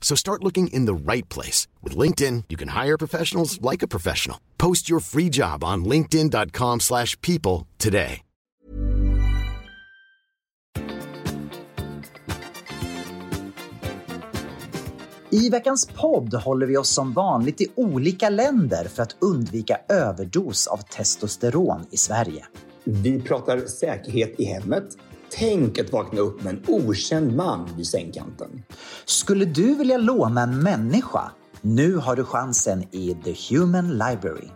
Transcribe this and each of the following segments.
So start looking in the right place. With LinkedIn, you can hire professionals like a professional. Post your free job on linkedin.com slash people today. I veckans podd håller vi oss som vanligt i olika länder för att undvika överdos av testosteron i Sverige. Vi pratar säkerhet i hemmet. Tänk att vakna upp med en okänd man vid sängkanten. Skulle du vilja låna en människa? Nu har du chansen i The Human Library.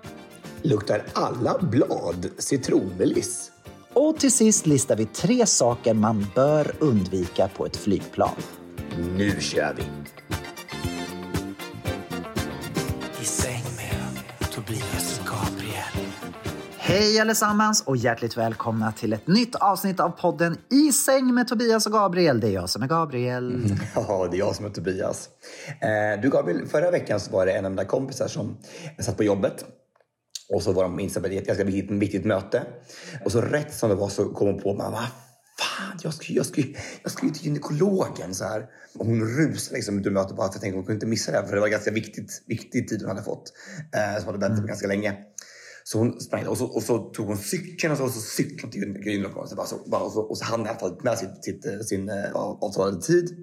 Luktar alla blad citronmeliss? Och till sist listar vi tre saker man bör undvika på ett flygplan. Nu kör vi! Hej allesammans och hjärtligt välkomna till ett nytt avsnitt av podden I säng med Tobias och Gabriel. Det är jag som är Gabriel. Ja, det är jag som är Tobias. Eh, Du Gabriel, förra veckan så var det en av mina kompisar som satt på jobbet. Och så var de inställda på ett ganska viktigt, viktigt möte. Och så rätt som det var så kom hon på, man, vad fan, jag ska, jag ska, jag ska ju till gynekologen. Så här. Och hon rusade liksom ut ur mötet bara för att hon kunde inte missa det här, för det var ganska viktigt, viktig tid hon hade fått. Eh, som hade väntat på ganska länge. Så hon sprang och så, och så tog hon cykeln och så, och så cyklade till gynekologen. Så så, och, så, och så hann hon i med sitt, sitt, eh, sin eh, avtalade tid.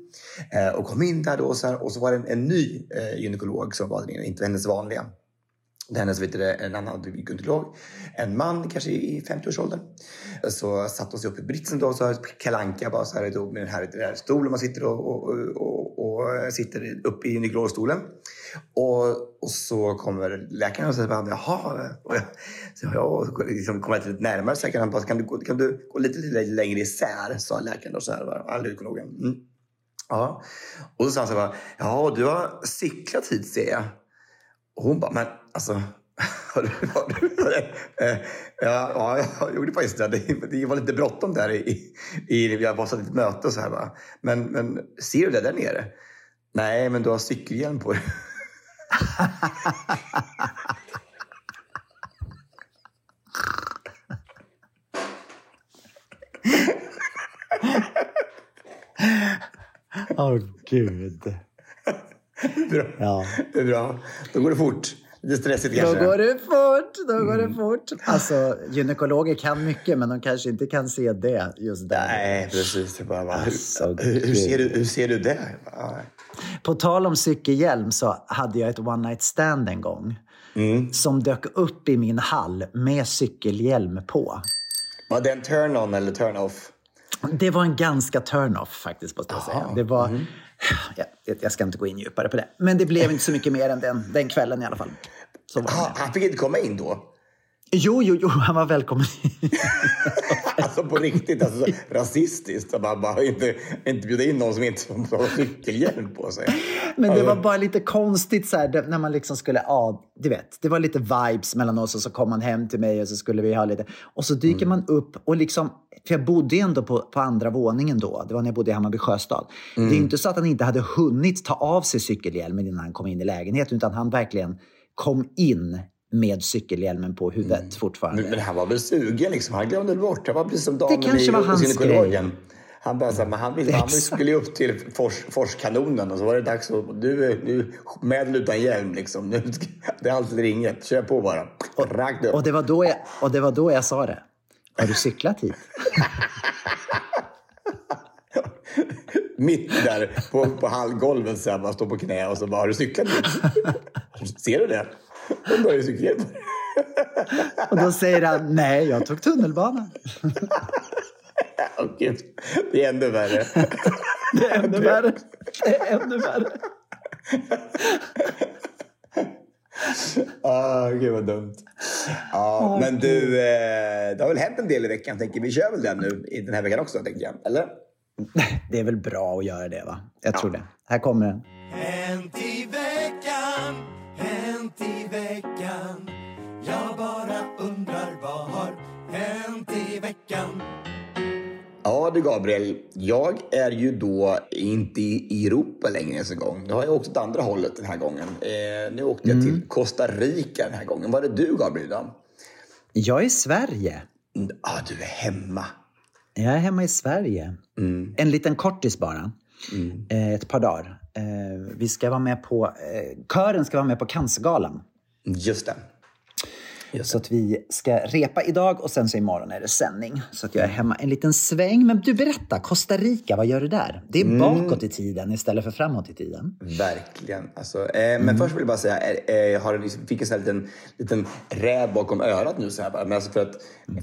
Eh, och kom in där då och så, här, och så var det en, en ny eh, gynekolog som var där, inte hennes vanliga. Hennes vet du, en annan gynekolog, en man kanske i 50-årsåldern. Så satte hon sig upp i britsen då, så här, kalanka bara så här då, med den här, den här stolen man sitter och, och, och, och sitter upp i gynekologstolen. Och, och så kommer läkaren och säger bara, jaha. Och jag, så jag liksom kommer lite närmare så kan han bara, kan du, kan du gå lite, lite längre isär? Sa läkaren då så här, va? gynekologen. Mm. Ja. Och så sa han så här, bara, ja du har cyklat hit ser jag. Och hon bara, men alltså, har du, har du, eh, ja, ja, jag gjorde faktiskt det. Det, det var lite bråttom där. I, i, jag var så ett möte och så här. Va? Men, men ser du det där nere? Nej, men du har cykelhjälm på dig. Åh gud. Bra. Ja. Det är bra. Då går det fort. Lite stressigt Då kanske. går det fort, då går det fort. Alltså, gynekologer kan mycket, men de kanske inte kan se det just där. Nej, precis. Det bara? Alltså, hur, hur, ser du, hur ser du det? På tal om cykelhjälm så hade jag ett one night stand en gång. Som dök upp i min hall med cykelhjälm på. Var det en turn-on eller turn-off? Det var en ganska turn-off faktiskt, måste jag säga. Det var, jag, jag ska inte gå in djupare på det. Men det blev inte så mycket mer än den, den kvällen i alla fall. Så var det. Han fick inte komma in då? Jo, jo, jo, han var välkommen. Alltså på riktigt, alltså, så rasistiskt. Att man bara inte, inte bjuda in någon som inte har cykelhjälm på sig. Men det var bara lite konstigt så här, när man liksom skulle, ja, du vet, det var lite vibes mellan oss och så kom han hem till mig och så skulle vi ha lite, och så dyker man upp och liksom, för jag bodde ändå på, på andra våningen då, det var när jag bodde i Hammarby sjöstad. Det är ju inte så att han inte hade hunnit ta av sig cykelhjälmen innan han kom in i lägenheten, utan han verkligen kom in med cykelhjälmen på huvudet fortfarande. Men, men han var väl sugen liksom. Han glömde bort. Han var precis som damen kanske i var hans gynekologen. Han bara så här, men han, ville, han skulle ju upp till fors, Forskanonen och så var det dags att du, du med eller utan hjälm liksom. Nu, det är alltid inget. Kör på bara. Rakt upp. Och det, var då jag, och det var då jag sa det. Har du cyklat hit? Mitt där på, på hallgolvet så här, bara står på knä och så bara, har du cyklat dit? Ser du det? Då börjar ju cykelhjälm. Och då säger han, nej, jag tog tunnelbanan. Åh det är ännu värre. Det är ännu värre. Det är ännu värre. Ah, gud vad dumt. Ja, men du, eh, det har väl hänt en del i veckan. Tänker vi kör väl den nu i den här veckan också, tänker jag. Eller? Det är väl bra att göra det, va? Jag tror det. Här kommer den. Hänt i veckan, hänt i veckan Jag bara undrar vad har hänt i veckan Ja du Gabriel, jag är ju då inte i Europa längre ens en gång. Nu har jag åkt åt andra hållet den här gången. Eh, nu åkte jag till Costa Rica den här gången. Var är du Gabriel då? Jag är i Sverige. Mm, Ah, du är hemma. Jag är hemma i Sverige. En liten kortis bara. Eh, ett par dagar. Eh, vi ska vara med på... Eh, kören ska vara med på Cancergalan. Just det. Så att vi ska repa idag och sen så imorgon är det sändning. Så att jag är hemma en liten sväng. Men du berätta, Costa Rica, vad gör du där? Det är bakåt i tiden istället för framåt i tiden. Verkligen. Alltså, eh, Men först vill jag bara säga, eh, eh, har liksom, fick en sån här liten, liten räv bakom örat nu. Så här. Men alltså för, att,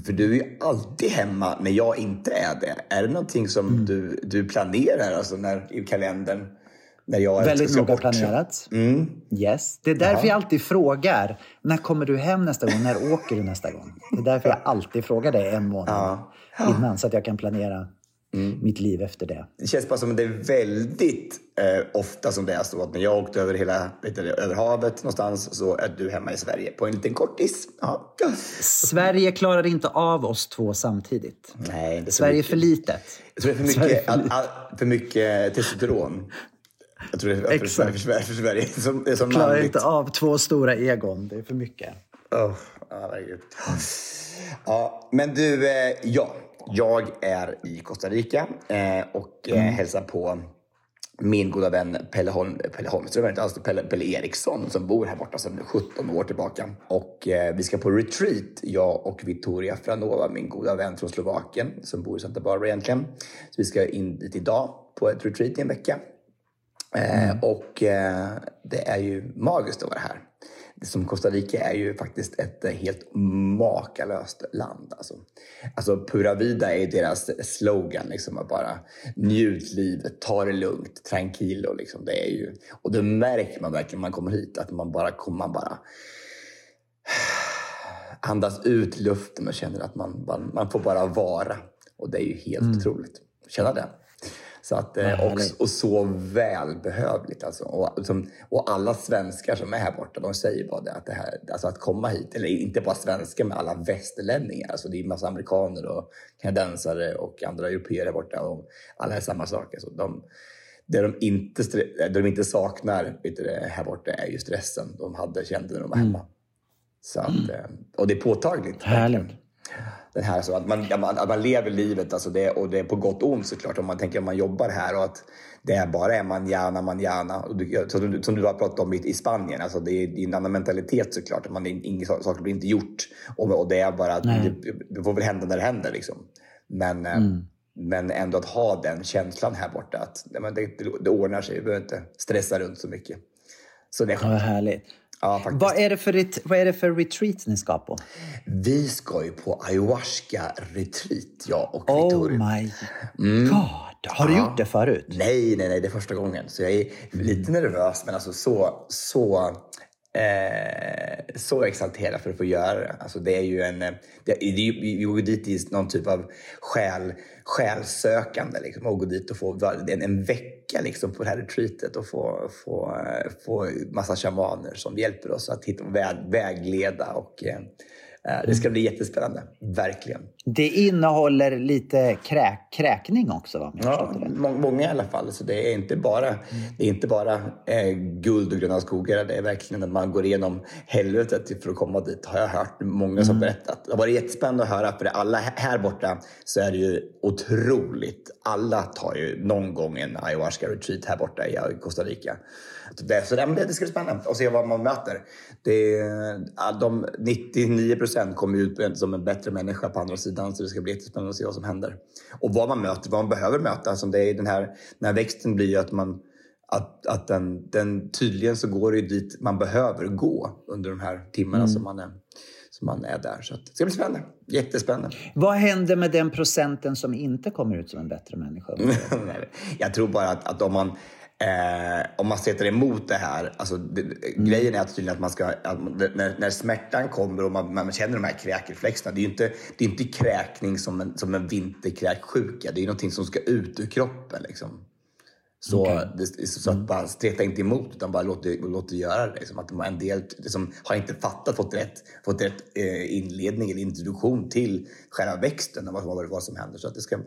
för du är ju alltid hemma när jag inte är det. Är det någonting som du, du planerar alltså, när, i kalendern? När jag Väldigt noga bort? planerat. Yes. Det är därför jag alltid frågar, när kommer du hem nästa gång? När åker du nästa gång? Det är därför jag alltid frågar dig en månad innan så att jag kan planera mitt liv efter det. Det känns bara som att det är väldigt eh, ofta som det är så att när jag åkte över hela vet du, över havet någonstans så är du hemma i Sverige på en liten kortis. Ja. Sverige klarar inte av oss två samtidigt. Nej, Sverige är för litet. Jag tror det är för mycket, för all, all, för mycket testosteron. Jag tror det är Exakt. för, Sverige- för Sverige. Som, det är som Klarar inte av två stora egon. Det är för mycket. Oh, ja, herregud. Ja, men du, eh, ja. Jag är i Costa Rica eh, och eh, hälsar på min goda vän Pelle, Holm, Pelle Holmström, inte alls Pelle, Pelle Eriksson som bor här borta sedan 17 år tillbaka. Och eh, vi ska på retreat, jag och Victoria Franova, min goda vän från Slovakien som bor i Santa Barbara egentligen. Så vi ska in dit idag på ett retreat i en vecka. Eh, och eh, det är ju magiskt att vara här. Det som Costa Rica är ju faktiskt ett eh, helt makalöst land. Alltså, alltså Pura Vida är deras slogan. Liksom, att bara njut livet, ta det lugnt, tranquilo. Liksom. Det är ju, och det märker man verkligen när man kommer hit. Att man bara kommer bara andas ut luften och känner att man, man, man får bara vara. Och det är ju helt otroligt. Känna det. Så att, eh, och, och så välbehövligt. Alltså. Och, som, och alla svenskar som är här borta, de säger bara det. Att, det här, alltså att komma hit, eller inte bara svenskar, men alla västerlänningar. Alltså det är massa amerikaner och kanadensare och andra europeer här borta. Och alla är samma sak. Alltså de, det de inte, det de inte saknar vet du, här borta är ju stressen de hade, kände när de var hemma. Så att, eh, och det är påtagligt. Härligt. Den här, så att, man, att man, att man lever livet, alltså det, och det är på gott och ont såklart. Om man tänker om man jobbar här och att det är bara är manjana, manjana. Och du, som, du, som du har pratat om i, i Spanien, alltså det är, det är en annan mentalitet såklart. Man, ingen sak- saker blir inte gjort. Och, och det är bara att det, det får väl hända när det händer. Liksom. Men, eh, men ändå att ha den känslan här borta. Att det, det, det ordnar sig, vi behöver inte stressa runt så mycket. Så det är Ja, skönt. vad härligt. Ja. Vad är, det för, vad är det för retreat ni ska på? Vi ska ju på ayahuasca-retreat, jag och Oh Victoria. my god. Har du gjort det förut? Nej, nej, nej, det är första gången. Så jag är lite nervös, men alltså så, så, eh, så exalterad för att få göra det. Alltså det är ju en, eh, det, det vi går dit i någon typ av själ, själsökande liksom, och gå dit och få en, en vecka liksom, på det här retreatet och få, få, eh, få massa shamaner som hjälper oss att hitta, väg, vägleda och eh, det ska bli jättespännande, verkligen. Det innehåller lite kräk, kräkning också, va? Ja, må- många i alla fall. Så det är inte bara, det är inte bara eh, guld och gröna skogar. Det är verkligen att man går igenom helvetet för att komma dit. Har jag hört många som berättat. Det har varit jättespännande att höra. För alla här borta så är det ju otroligt. Alla tar ju någon gång en ayahuasca-retreat här borta i Costa Rica. Det, så det, det, ska bli spännande att se vad man möter. Det, de 99 procent kommer ut som en bättre människa på andra sidan. Så det ska bli jättespännande att se vad som händer. Och vad man möter, vad man behöver möta. Som det är den, här, den här växten blir ju att man att, att den, den tydligen så går det dit man behöver gå under de här timmarna som man är Så man är där. Så det ska bli spännande. Jättespännande. Vad händer med den procenten som inte kommer ut som en bättre människa? Jag tror bara att, att om man Eh, om man sätter emot det här, alltså det, mm. grejen är att tydligen att man ska, att när, när smärtan kommer och man, man känner de här kräkreflexerna, det är ju inte, det är inte kräkning som en, som en vinterkräksjuka, det är någonting som ska ut ur kroppen. Liksom. Så, okay. det, så att mm. bara streta inte emot utan bara låt det, låt det göra det. Liksom. Att en del liksom, har inte fattat, fått rätt, fått rätt eh, inledning eller introduktion till själva växten och vad, vad som händer. Så att det ska,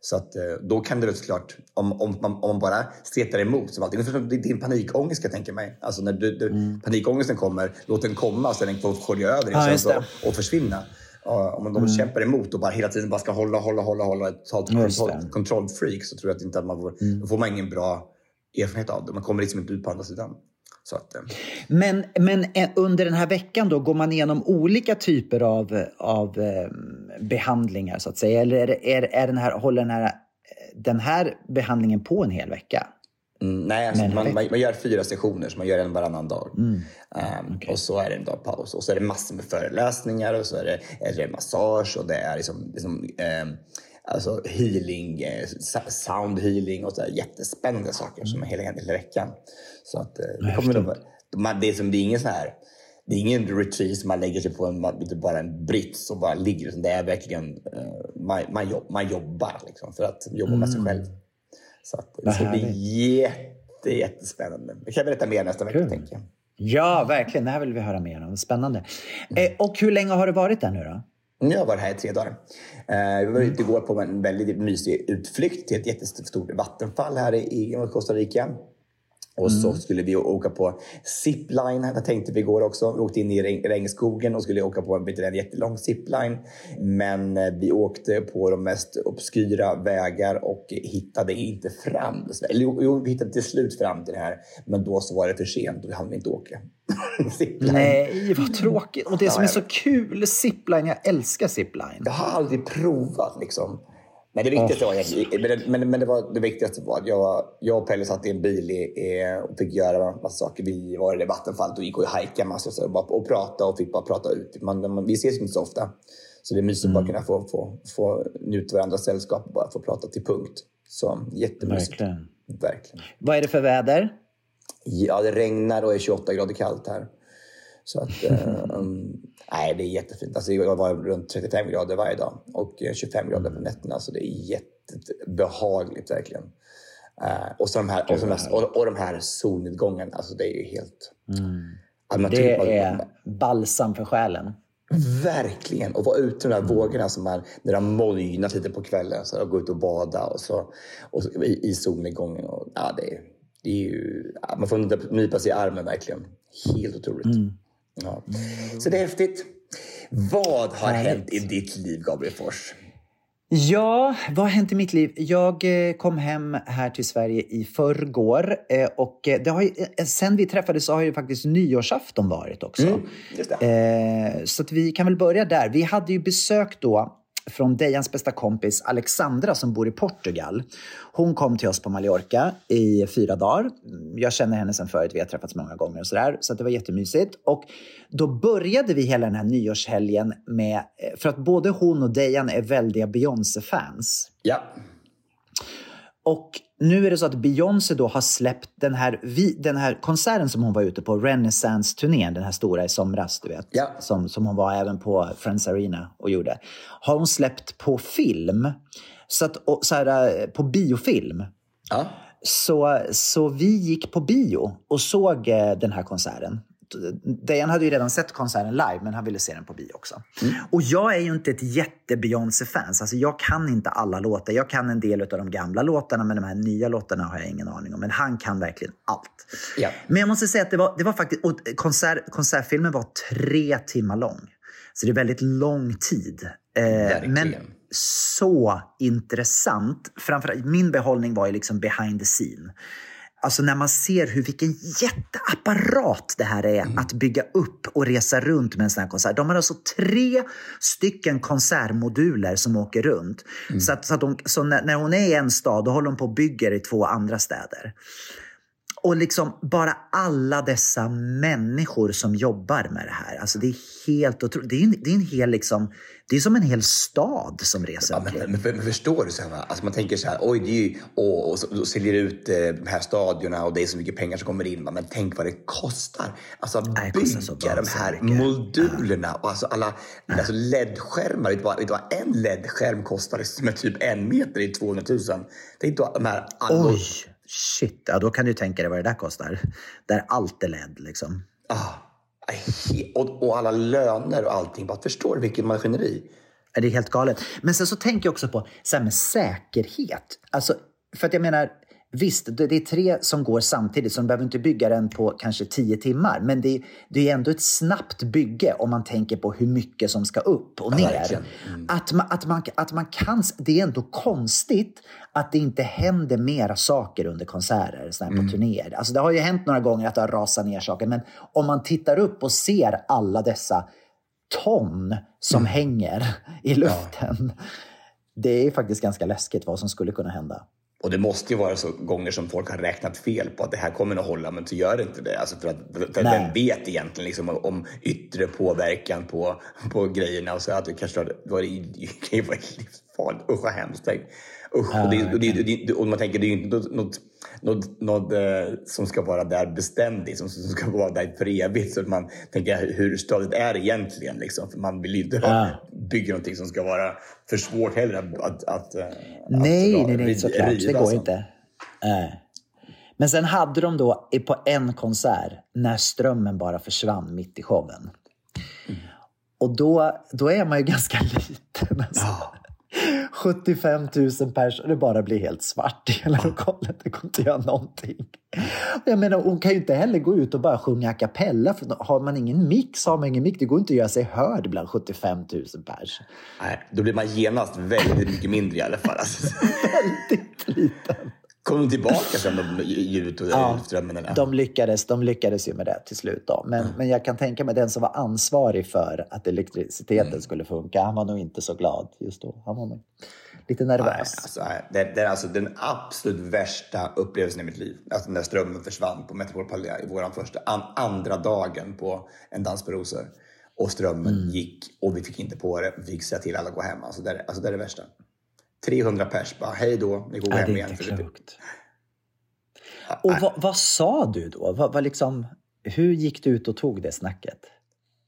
så att, eh, då kan det väl såklart, om, om, man, om man bara stretar emot, som alltid, det är din panikångest jag tänka mig. Alltså när du, du, mm. panikångesten kommer, låt den komma så den får skölja över ja, och, och försvinna. Om de mm. kämpar emot och bara hela tiden bara ska hålla, hålla, hålla, hålla ett totalt kontrollfreak så tror jag att inte att man får, mm. då får man ingen bra erfarenhet av det. Man kommer liksom inte ut på andra sidan. Att, eh. Men, men eh, under den här veckan då, går man igenom olika typer av, av eh, behandlingar så att säga? Eller är, är, är den här, håller den här, den här behandlingen på en hel vecka? Mm, nej, alltså man, man, man, gör fyra sessioner, så man gör en varannan dag. Mm. Um, okay. Och så är det en dag paus. Och så är det massor med föreläsningar och så är det, är det massage och det är liksom, liksom um, alltså healing, sound healing och så jättespännande saker som är hela, hela veckan. Så att, eh, det, kommer nog, man, det, är som, det är ingen sån här det är ingen retreat som man lägger sig på en, bara en brits och bara ligger. Det är verkligen, uh, man, man, jobb, man jobbar liksom för att jobba mm. med sig mm. själv. Så att, det ska bli jätte, jättespännande. Det kan berätta mer nästa vecka. Tänker jag. Ja, verkligen. Det här vill vi höra mer om. Spännande. Mm. Eh, och hur länge har du varit där nu då? Jag har varit här i tre dagar. Eh, vi var ute igår på en väldigt mysig utflykt till ett jättestort vattenfall här i Costa Rica. Och så mm. skulle vi åka på zipline. Där tänkte vi igår också. Vi åkte in i regnskogen och skulle åka på en, en jättelång zipline. Men eh, vi åkte på de mest obskyra vägar och hittade inte fram. Eller jo, vi hittade till slut fram till det här. Men då så var det för sent och vi hann inte åka. Nej, vad tråkigt. Och det som är så kul, zipline. Jag älskar zipline. Jag har aldrig provat liksom. Men det viktigaste, var, men, men, men det, var, det viktigaste var att jag, jag och Pelle satt i en bil i, och fick göra massa saker. Vi var i det vattenfallet och gick och hajkade massor och, bara, och pratade och fick bara prata ut. Man, man, vi ses inte så ofta. Så det är mysigt mm. att bara kunna få, få, få njuta varandras sällskap och bara få prata till punkt. Så jättemysigt. Verkligen. Verkligen. Vad är det för väder? Ja, det regnar och är 28 grader kallt här. Så att, um, nej, det är jättefint. Alltså, jag var runt 35 grader varje dag och 25 grader på nätterna. Så det är jättebehagligt verkligen. Uh, och, så de här, och, de här, och, och de här solnedgångarna, alltså det är ju helt... Mm. det är balsam för själen. Verkligen! Och vara ute i de där vågorna som är, när det har mojnat lite på kvällen. Så gå ut och bada och så, och så, i, i solnedgången. Och, ja, det, är, det är ju, man får nypa sig i armen verkligen. Helt otroligt. Mm. Ja. Så det är häftigt. Vad har Härligt. hänt i ditt liv, Gabriel Fors? Ja, vad har hänt i mitt liv? Jag eh, kom hem här till Sverige i förrgår eh, och eh, det har sen vi träffades så har ju faktiskt nyårsafton varit också. Mm, så att vi kan väl börja där. Vi hade ju besök då från Dejans bästa kompis Alexandra som bor i Portugal. Hon kom till oss på Mallorca i fyra dagar. Jag känner henne sedan förut, vi har träffats många gånger och sådär. Så det var jättemysigt. Och då började vi hela den här nyårshelgen med, för att både hon och Dejan är väldiga Beyoncé-fans. Ja. Och nu är det så att Beyoncé då har släppt den här, den här konserten som hon var ute på, Renaissance-turnén, den här stora i somras, du vet. Ja. Som, som hon var även på Friends Arena och gjorde. Har hon släppt på film. Så, att, och, så här, på biofilm. Ja. Så, så vi gick på bio och såg eh, den här konserten. Dejan hade ju redan sett konserten live, men han ville se den på bio också. Mm. Och jag är ju inte ett jätte Beyoncé-fans. Alltså jag kan inte alla låtar. Jag kan en del av de gamla låtarna, men de här nya låtarna har jag ingen aning om. Men han kan verkligen allt. Ja. Men jag måste säga att det var, det var faktiskt... Och konsert, konsertfilmen var tre timmar lång. Så det är väldigt lång tid. Eh, men så intressant. Framförallt, min behållning var ju liksom behind the scene. Alltså när man ser hur vilken jätteapparat det här är mm. att bygga upp och resa runt med en sån här konsert. De har alltså tre stycken konsertmoduler som åker runt. Mm. Så, att, så, att de, så när, när, hon är i en stad, då håller hon på och bygger i två andra städer. Och liksom bara alla dessa människor som jobbar med det här. Alltså det är helt otroligt. Det är en, det är en hel liksom, det är som en hel stad som reser Ja, men, men, men förstår du? Va? alltså man tänker så här, oj, det är ju, och, och så säljer ut eh, de här stadierna och det är så mycket pengar som kommer in. Men tänk vad det kostar. Alltså att Nej, bygga de här modulerna och alltså alla alltså LED-skärmar. Vet du vad, en LED-skärm kostar som är typ en meter i 200 000? Tänk då de här Oj, shit. Ja, då kan du tänka dig vad det där kostar. Där allt är LED liksom. ah, och, och alla löner och allting. Bara förstår vilket maskineri? Det är helt galet. Men sen så tänker jag också på så här med säkerhet. Alltså, för att jag menar, visst, det är tre som går samtidigt, så de behöver inte bygga den på kanske tio timmar. Men det, det är ändå ett snabbt bygge om man tänker på hur mycket som ska upp och ner. verkligen. Att, man, att, man, att man kan... Det är ändå konstigt att det inte händer mera saker under konserter, så här på turnéer. Alltså det har ju hänt några gånger att det har rasat ner saker, men om man tittar upp och ser alla dessa ton som hänger i luften. Det är faktiskt ganska läskigt vad som skulle kunna hända. Och det måste ju vara så gånger som folk har räknat fel på att det här kommer att hålla, men så gör det inte det. Alltså för att, för Nej. vem vet egentligen liksom om, yttre påverkan på, på grejerna och så att det kanske var, var, det ju vara livsfarligt. Usch vad hemskt. Usch. och, det, och, det, och, det, och man tänker det är ju inte något, något, något, eh, som ska vara där beständigt, som, som ska vara där för evigt. Så man tänker hur stadigt är det egentligen? Liksom? För man vill ju inte ha, bygga någonting som ska vara för svårt heller att, att, att, eh, Nej, att nej, nej, såklart. Det riva går som. inte. Nej. Men sen hade de då på en konsert när strömmen bara försvann mitt i showen. Och då, då är man ju ganska liten. Alltså. 75 000 pers och det bara blir helt svart i hela lokalen. Det går inte att göra någonting. Jag menar, hon kan ju inte heller gå ut och bara sjunga a cappella. För har man ingen mix har man ingen mix. Det går inte att göra sig hörd bland 75 000 pers. Nej, då blir man genast väldigt mycket mindre i alla fall. Väldigt liten. Kom de tillbaka sen de ljudet och Ja, strömmen? De lyckades, de lyckades ju med det till slut. Då. Men, men jag kan tänka mig den som var ansvarig för att elektriciteten Mm. skulle funka, han var nog inte så glad just då. Han var nog lite Nej, nervös. alltså, nej, det, det är alltså den absolut värsta upplevelsen i mitt liv. Alltså när strömmen försvann på Metropol Palais i vår första, an, andra dagen på En dans på rosor. Och strömmen Mm. gick och vi fick inte på det. Vi fick säga till alla att gå hem. Alltså det, är- alltså det är det värsta. 300 pers bara, hej då, ni går Ja, hem det är igen. inte det, klokt. Och vad, vad sa du då? Vad, vad liksom, hur gick du ut och tog det snacket?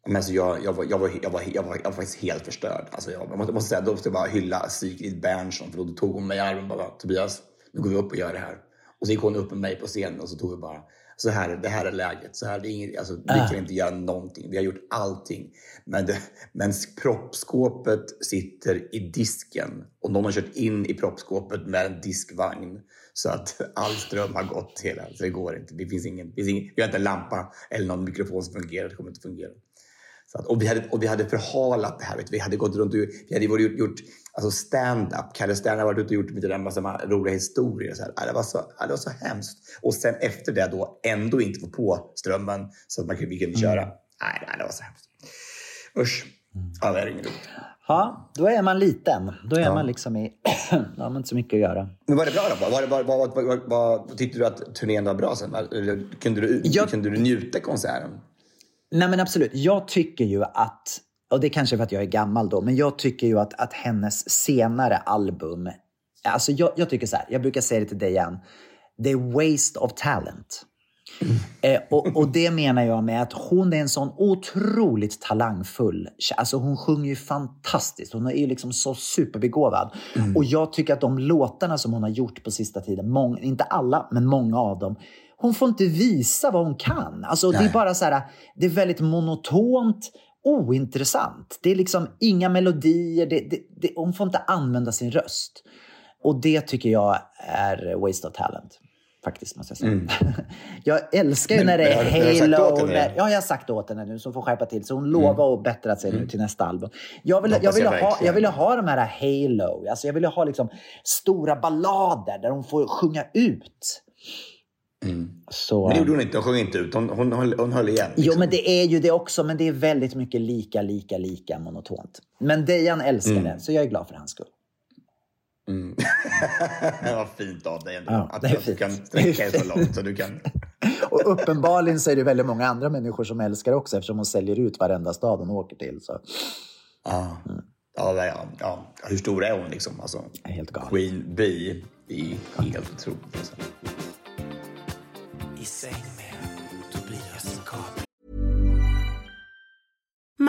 Men alltså jag, jag, var, jag, var, jag, var, jag, var, jag var faktiskt helt förstörd. Alltså jag, jag måste, måste säga, då måste jag bara hylla Sigrid Bernson. För då tog hon mig i armen och bara, Tobias, nu går vi upp och gör det här. Och så gick hon upp med mig på scenen och så tog vi bara, så här, det här är läget. Så här, det är inget, alltså, vi Ah. kan inte göra någonting. Vi har gjort allting. Men, det, men proppskåpet sitter i disken och någon har kört in i proppskåpet med en diskvagn. Så att all ström har gått hela, så det går inte. Det finns ingen, det finns ingen, vi har inte en lampa eller någon mikrofon som fungerar. Det kommer inte fungera. Så att, och, vi hade, och vi hade förhalat det här. Vet. Vi hade gått runt och vi hade gjort, gjort alltså stand-up. Kalle Stern har varit ute och gjort lite där massa roliga historier. Så här. Det, var så, det var så hemskt. Och sen efter det då ändå inte få på strömmen så att man, kunde- vi kunde köra. Nej, nej, det var så hemskt. Usch. Ja, det är inget roligt. Ja, då är man liten. Då är Ja. man liksom i... då har man inte så mycket att göra. Men var det bra då? Var det, var, var, var, var, tyckte du att turnén var bra sen? Kunde du, Jag- kunde du njuta konserten? Nej men absolut. Jag tycker ju att, och det är kanske för att jag är gammal då, men jag tycker ju att, att hennes senare album, alltså jag, jag tycker så här, jag brukar säga det till dig igen, det är waste of talent. Eh, och, och det menar jag med att hon är en sån otroligt talangfull. Alltså hon sjunger ju fantastiskt. Hon är ju liksom så superbegåvad. Och jag tycker att de låtarna som hon har gjort på sista tiden, många, inte alla, men många av dem, hon får inte visa vad hon kan. Alltså det är bara så här, det är väldigt monotont, ointressant. Det är liksom inga melodier, det, det, det, hon får inte använda sin röst. Och det tycker jag är waste of talent. Faktiskt, måste jag säga. jag älskar ju när det är men Halo. henne när, ja, jag har sagt åt henne nu, så hon får skärpa till sig. Hon lovar att bättra sig nu till nästa album. Jag ville, jag ville, jag ha, jag ville ha de här Halo. Alltså, jag ville ha liksom stora ballader där hon får sjunga ut. Så, Men det gjorde hon inte. Hon sjöng inte ut. Hon, hon, höll, hon höll igen. Jo, liksom. men det är ju det också, men det är väldigt mycket lika, lika, lika monotont. Men Dejan älskar Mm. det, så jag är glad för hans skull. Mm. Vad fint av dig ändå. Ja, att det är du fint. kan sträcka dig så långt så du kan Och uppenbarligen så är det väldigt många andra människor som älskar också eftersom hon säljer ut varenda stad hon åker till. Så. Ja. Ja, ja, ja. Hur stor är hon liksom? Alltså, Helt galen. Queen Bee är helt otroligt. Alltså. I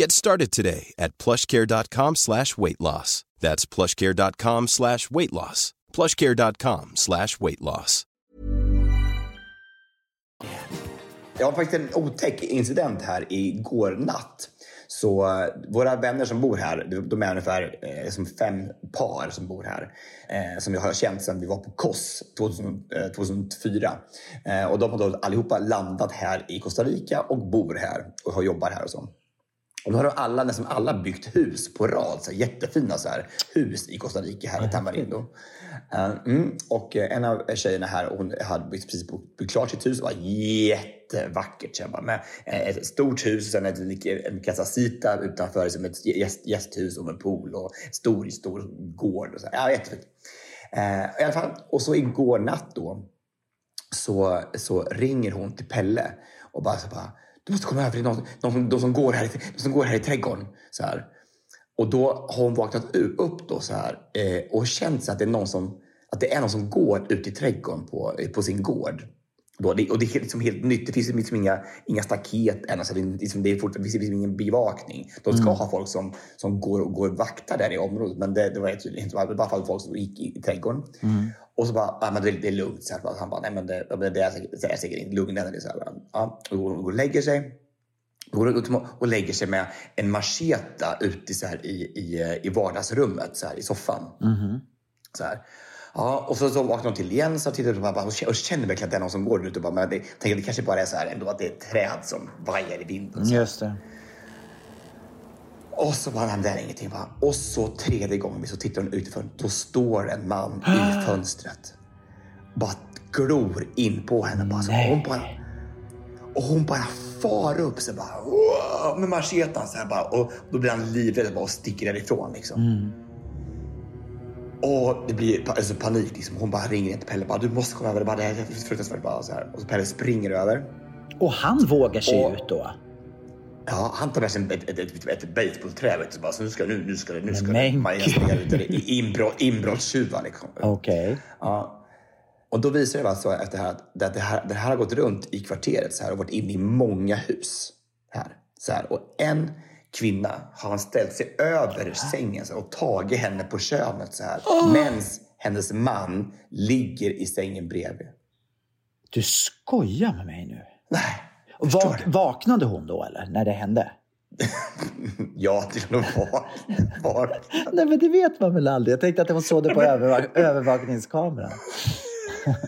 Get started today at plushcare.com slash weight loss. That's plushcare.com slash weight loss. plushcare.com slash weight loss. Jag har faktiskt en otäck incident här igår natt. Så eh, våra vänner som bor här, de- är ungefär eh, som fem par som bor här. Eh, som jag har känt sedan vi var på KOS 2000, eh, 2004. Eh, och de har då allihopa landat här i Costa Rica och bor här och jobbar här och så. Och då har alla, nästan alla byggt hus på rad. Så här, jättefina så här, hus i Costa Rica här i Tamarindo. Eh, mm, och eh, en av tjejerna här, hon hade precis byggt klart sitt hus. Det var jättevackert. Så jag bara, med eh, ett stort hus och sen ett, en casacita utanför som ett gäst, gästhus och med pool och stor, stor gård. Och så. Ja, jättefint. I alla fall, och så igår natt då så, så ringer hon till Pelle och bara så bara du måste komma över, är någon, någon, de, som går här, i- de som går här i trädgården. Så här. Och då har hon vaknat upp då så här, eh, och känt att det är någon som, att det är någon som går ut i trädgården på, eh, på sin gård. Då, det, och det är liksom helt nytt. Det finns liksom inga, inga staket än. Alltså det, liksom, det, är fort, det finns liksom ingen bevakning. De ska ha folk som, som går, och går vaktar där i området. Men det, det var tydligen. Det var bara folk som gick i, i trädgården. Och så bara, ja, men det, det är lugnt. Så här, han bara, nej men det, det är säkert, det är säkert inte lugnt. Det så här, ja, och går och lägger sig. Går ut och lägger sig med en macheta ute så här i, i, i vardagsrummet, så här, i soffan. Så här. Ja, och så, så vaknar hon till igen så tittar bara, och känner- och känner verkligen att det är någon som går ute. och Bara, men det, tänker, det kanske bara är så här ändå att det är ett träd som vajar i vinden. Så. Just det. Och så bara, det är ingenting. Va? Och så tredje gången så tittar hon utifrån. Då står en man i fönstret. Bara glor in på henne. Bara, så, hon bara, och hon bara far upp så bara, med machetan så här bara. Och då blir han livrädd och sticker därifrån. Liksom. Och det blir alltså, panik. Liksom. Hon bara ringer in till Pelle. Bara, du måste komma över. Det, bara, det här är fruktansvärt. Bara, så här. Och så Pelle springer över. Och han vågar sig Och- ut då? Ja, han tar med sig ett, ett, ett, ett basebollträ. vet du, bara, Så nu ska nu, nu ska det, nu ska inbrott, inbrottstjuvar. Liksom. Okej. Ja. Och då visar det alltså efter det här att det här, det här har gått runt i kvarteret så här, och varit inne i många hus. Här, så här. Och en kvinna har han ställt sig över sängen så här, och tagit henne på könet så här. Medan hennes man ligger i sängen bredvid. Du skojar med mig nu? Nej, vak- vaknade hon då eller? När det hände? Ja, till och med. Nej men det vet man väl aldrig. Jag tänkte att hon såg det på övervak- övervakningskameran.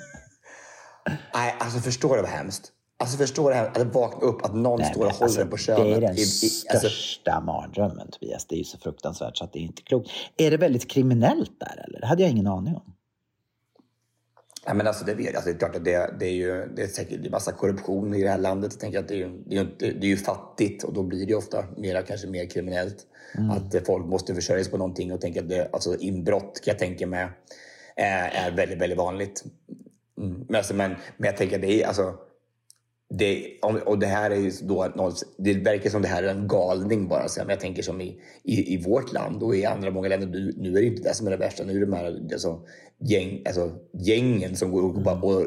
Nej, alltså förstår du vad hemskt? Alltså förstår du att vakna upp att någon Nej, står och men håller alltså, en på könet? det är den i- i- alltså, största mardrömmen Tobias. Det är ju så fruktansvärt så att det är inte klokt. Är det väldigt kriminellt där eller? Det hade jag ingen aning om. Nej, men alltså det, vet, alltså det är klart att det, det är ju det är säkert är massa korruption i det här landet. Jag tänker att det är, ju- det är, ju det är ju fattigt och då blir det ofta mera, kanske mer kriminellt. Att eh, folk måste försörja sig på någonting och tänka att det, alltså inbrott kan jag tänka mig är, är väldigt, väldigt vanligt. Mm. Men, alltså, men, men jag tänker att det är alltså det, och det här är ju då, något- det verkar som det här är en galning bara. Så, jag tänker som i, i, i vårt land och i andra många länder. Nu, nu är det inte det som är det värsta. Nu är det de här alltså, gäng, alltså, gängen som går och, bara, och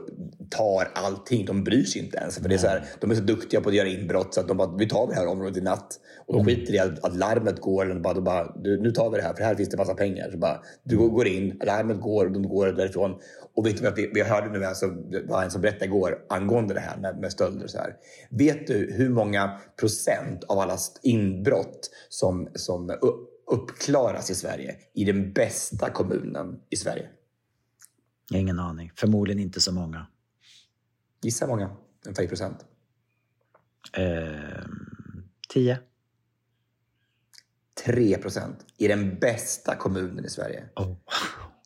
tar allting. De bryr sig inte ens. För det är så här, de är så duktiga på att göra inbrott så att de bara, vi tar det här området i natt. Och de skiter i att, att larmet går. Och de bara, de bara, nu tar vi det här för här finns det massa pengar. Så bara, du går- går in, larmet går och de går därifrån. Och vet du vad vi, vi hörde nu, alltså, det var en som berättade igår angående det här med, med stölder. och Så här. Vet du hur många procent av alla inbrott som, som uppklaras i Sverige i den bästa kommunen i Sverige? Ingen aning. Förmodligen inte så många. Gissa många? Ungefär i procent. Ehm, tio. 3 procent i den bästa kommunen i Sverige. Oh.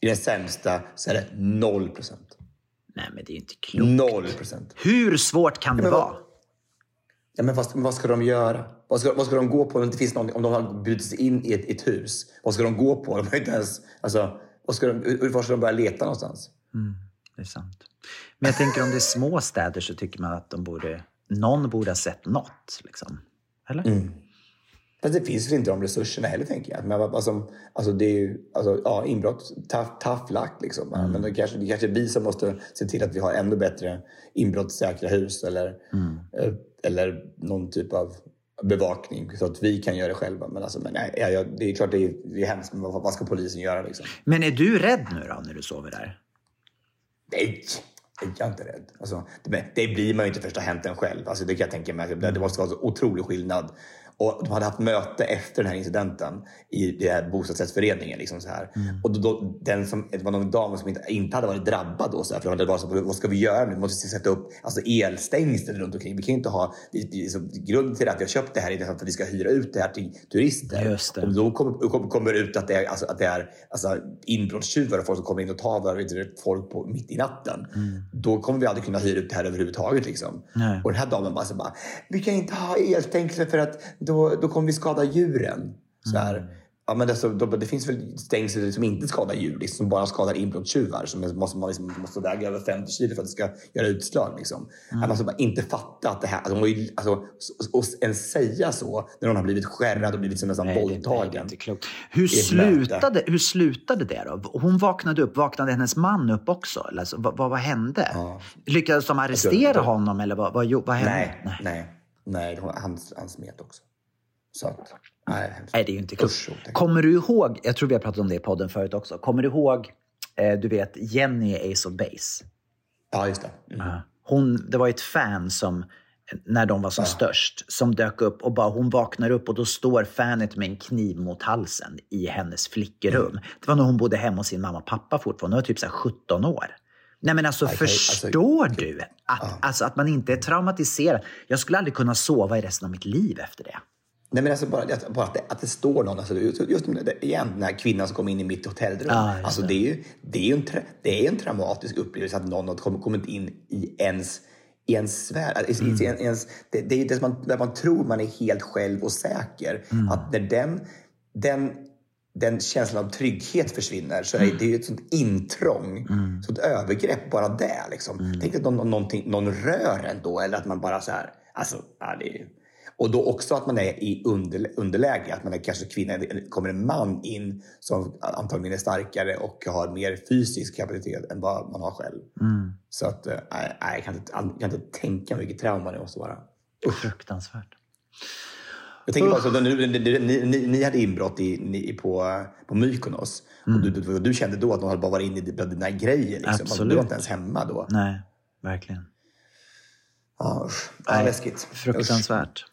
I den sämsta så är det 0 procent. Nej, men det är ju inte klokt. 0 procent. Hur svårt kan det vara? Ja, men vad, men vad ska de göra? Vad ska, vad ska de gå på om det inte finns någon, om de har brutit sig in i ett, ett hus? Vad ska de gå på? De har inte ens, alltså, vad ska de, hur- var ska de börja leta någonstans? Det är sant. Men jag tänker om det är små städer så tycker man att de borde, någon borde ha sett något. Liksom. Eller? Mm. Fast det finns väl inte de resurserna heller tänker jag. Men alltså, alltså det är ju, alltså, ja, inbrott, tough, tough luck liksom. Men det kanske, det kanske är vi som måste se till att vi har ännu bättre inbrottssäkra hus eller, eh, eller någon typ av bevakning så att vi kan göra det själva. Men, alltså, men nej, ja, det är klart det är, det är hemskt, men vad, vad ska polisen göra liksom? Men är du rädd nu då när du sover där? Nej, jag är inte rädd. Alltså, det, det blir man ju inte först det har hänt en själv. Alltså, det kan jag tänka mig. Det måste vara så otrolig skillnad. Och de hade haft möte efter den här incidenten i den här bostadsrättsföreningen. Liksom så här. Och då, då, den som, det var någon dam som inte, inte hade varit drabbad. Då, så här, för de hade varit så, vad ska vi göra nu? Vi måste sätta upp alltså, elstängsel runt omkring. Vi kan inte ha... Vi, så, grunden till att vi har köpt det här är att vi ska hyra ut det här till turister. Och då kommer, kommer, kommer det ut att det är, alltså, att det är alltså, inbrottstjuvar och folk som kommer in och tar folk på, mitt i natten. Då kommer vi aldrig kunna hyra ut det här överhuvudtaget. Liksom. Nej. Och den här damen bara, så bara, vi kan inte ha elstängsel för att då, då kommer vi skada djuren. Så här. Ja, men alltså, då, det finns väl stängsel som inte skadar djur, liksom, som bara skadar inbrottstjuvar. Som måste, man liksom, måste väga över 50 kilo för att det ska göra utslag. Liksom. Att man bara inte fatta att det här... Alltså, ju- alltså, och, och ens säga så när hon har blivit skärrad och blivit som nästan Nej, det det är våldtagen. klokt. Hur slutade, hur slutade det då? Hon vaknade upp. Vaknade hennes man upp också? Alltså, vad, vad, vad hände? Ja. Lyckades de arrestera honom eller vad, vad, vad hände? Nej, nej, nej. det var- han, han smet också. Så att, nej. Nej, det är ju inte klokt. Kommer du ihåg, jag tror vi har pratat om det i podden förut också. Kommer du ihåg, eh, du vet Jenny i Ace of Base? Ja, just det. Mm. Hon, det var ett fan som, när de var som störst, som dök upp och bara hon vaknar upp och då står fanet med en kniv mot halsen i hennes flickrum. Mm. Det var när hon bodde hemma hos sin mamma och pappa fortfarande. Hon var typ så här 17 år. Nej men alltså Okej, förstår alltså- du att, alltså, att man inte är traumatiserad? Jag skulle aldrig kunna sova i resten av mitt liv efter det. Nej, men alltså bara, att- bara att, det, att det står någon, alltså, just, just det, igen, den här kvinnan som kom in i mitt hotellrum. Just alltså, det. det. är ju, det, är ju en, tra- det är en traumatisk upplevelse att någon har kommit, in i ens i ens sfär. I, i, ens, det, det är ju det man, där man tror man är helt själv och säker. Att när den, den, den känslan av trygghet försvinner så är det ju ett sånt intrång, sånt övergrepp bara det. Liksom. Tänk att någon, någon rör en då eller att man bara så här, alltså, ja, det är, och då också att man är i under, underläge, att man är kanske kvinna, kommer en man in som antagligen är starkare och har mer fysisk kapacitet än vad man har själv. Så att, eh, nej, jag kan inte, jag kan inte tänka mig vilket trauma det måste vara. Fruktansvärt. Jag tänker bara så, nu, ni, ni, ni hade inbrott i, ni, på, på Mykonos och du, du, du kände då att de hade bara varit inne i dina grejer. Liksom. Absolut. Du var inte ens hemma då. Nej, verkligen. Ja, usch. ja, läskigt. Fruktansvärt.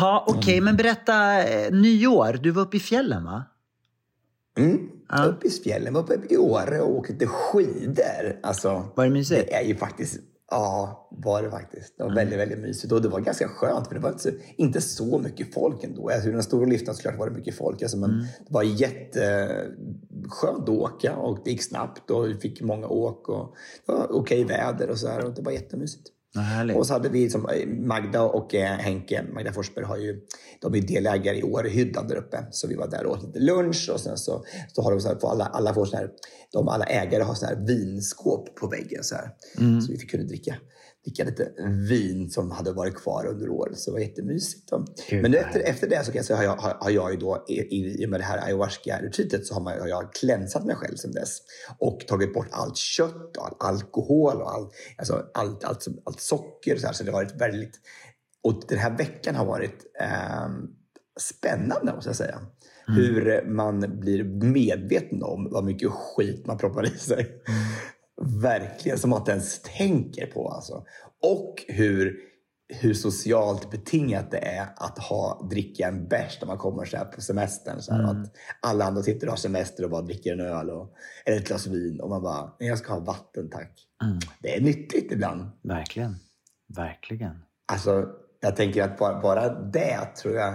Ha, Okej, men berätta eh, nyår. Du var uppe i fjällen va? Mm. Upp i fjällen, var uppe i Åre och åkte skidor. Alltså, Var det mysigt? Det är ju faktiskt Ja, var det faktiskt. Det var väldigt, väldigt mysigt. Och det var ganska skönt för det var inte, inte så mycket folk ändå. Alltså, I den stora liften såklart var det mycket folk. Alltså, men det var jätteskönt att åka och det gick snabbt och vi fick många åk. Och det var okej väder och så här. Och det var jättemysigt. Härligt. Och så hade vi som eh, Magda och eh, Henke, Magda Forsberg har ju, de är delägare i Årehyddan där uppe. Så vi var där och åt lite lunch och sen så, så har de så här, alla, alla får så här, de alla ägare har så här vinskåp på väggen så här. Så vi fick kunna dricka, dricka lite vin som hade varit kvar under året. Så det var jättemysigt. Gud, Men nu efter, efter det så kan jag säga, har jag, har, har jag ju då i, i, och med det här ayahuasca-retreatet så har, man, har jag klänsat mig själv sedan dess. Och tagit bort allt kött och all alkohol och all, alltså allt, allt, allt, socker. Så, här, så det har varit väldigt... Och den här veckan har varit eh, spännande måste jag säga. Hur man blir medveten om vad mycket skit man proppar i sig. Verkligen, som inte ens tänker på. Alltså. Och hur, hur socialt betingat det är att ha, dricka en bärs när man kommer så här på semestern. Så här, Att alla andra sitter och har semester och bara dricker en öl och, eller ett glas vin. Och man bara, "Nej, jag ska ha vatten tack. Det är nyttigt ibland. Verkligen. Verkligen. Alltså, jag tänker att bara, bara det tror jag...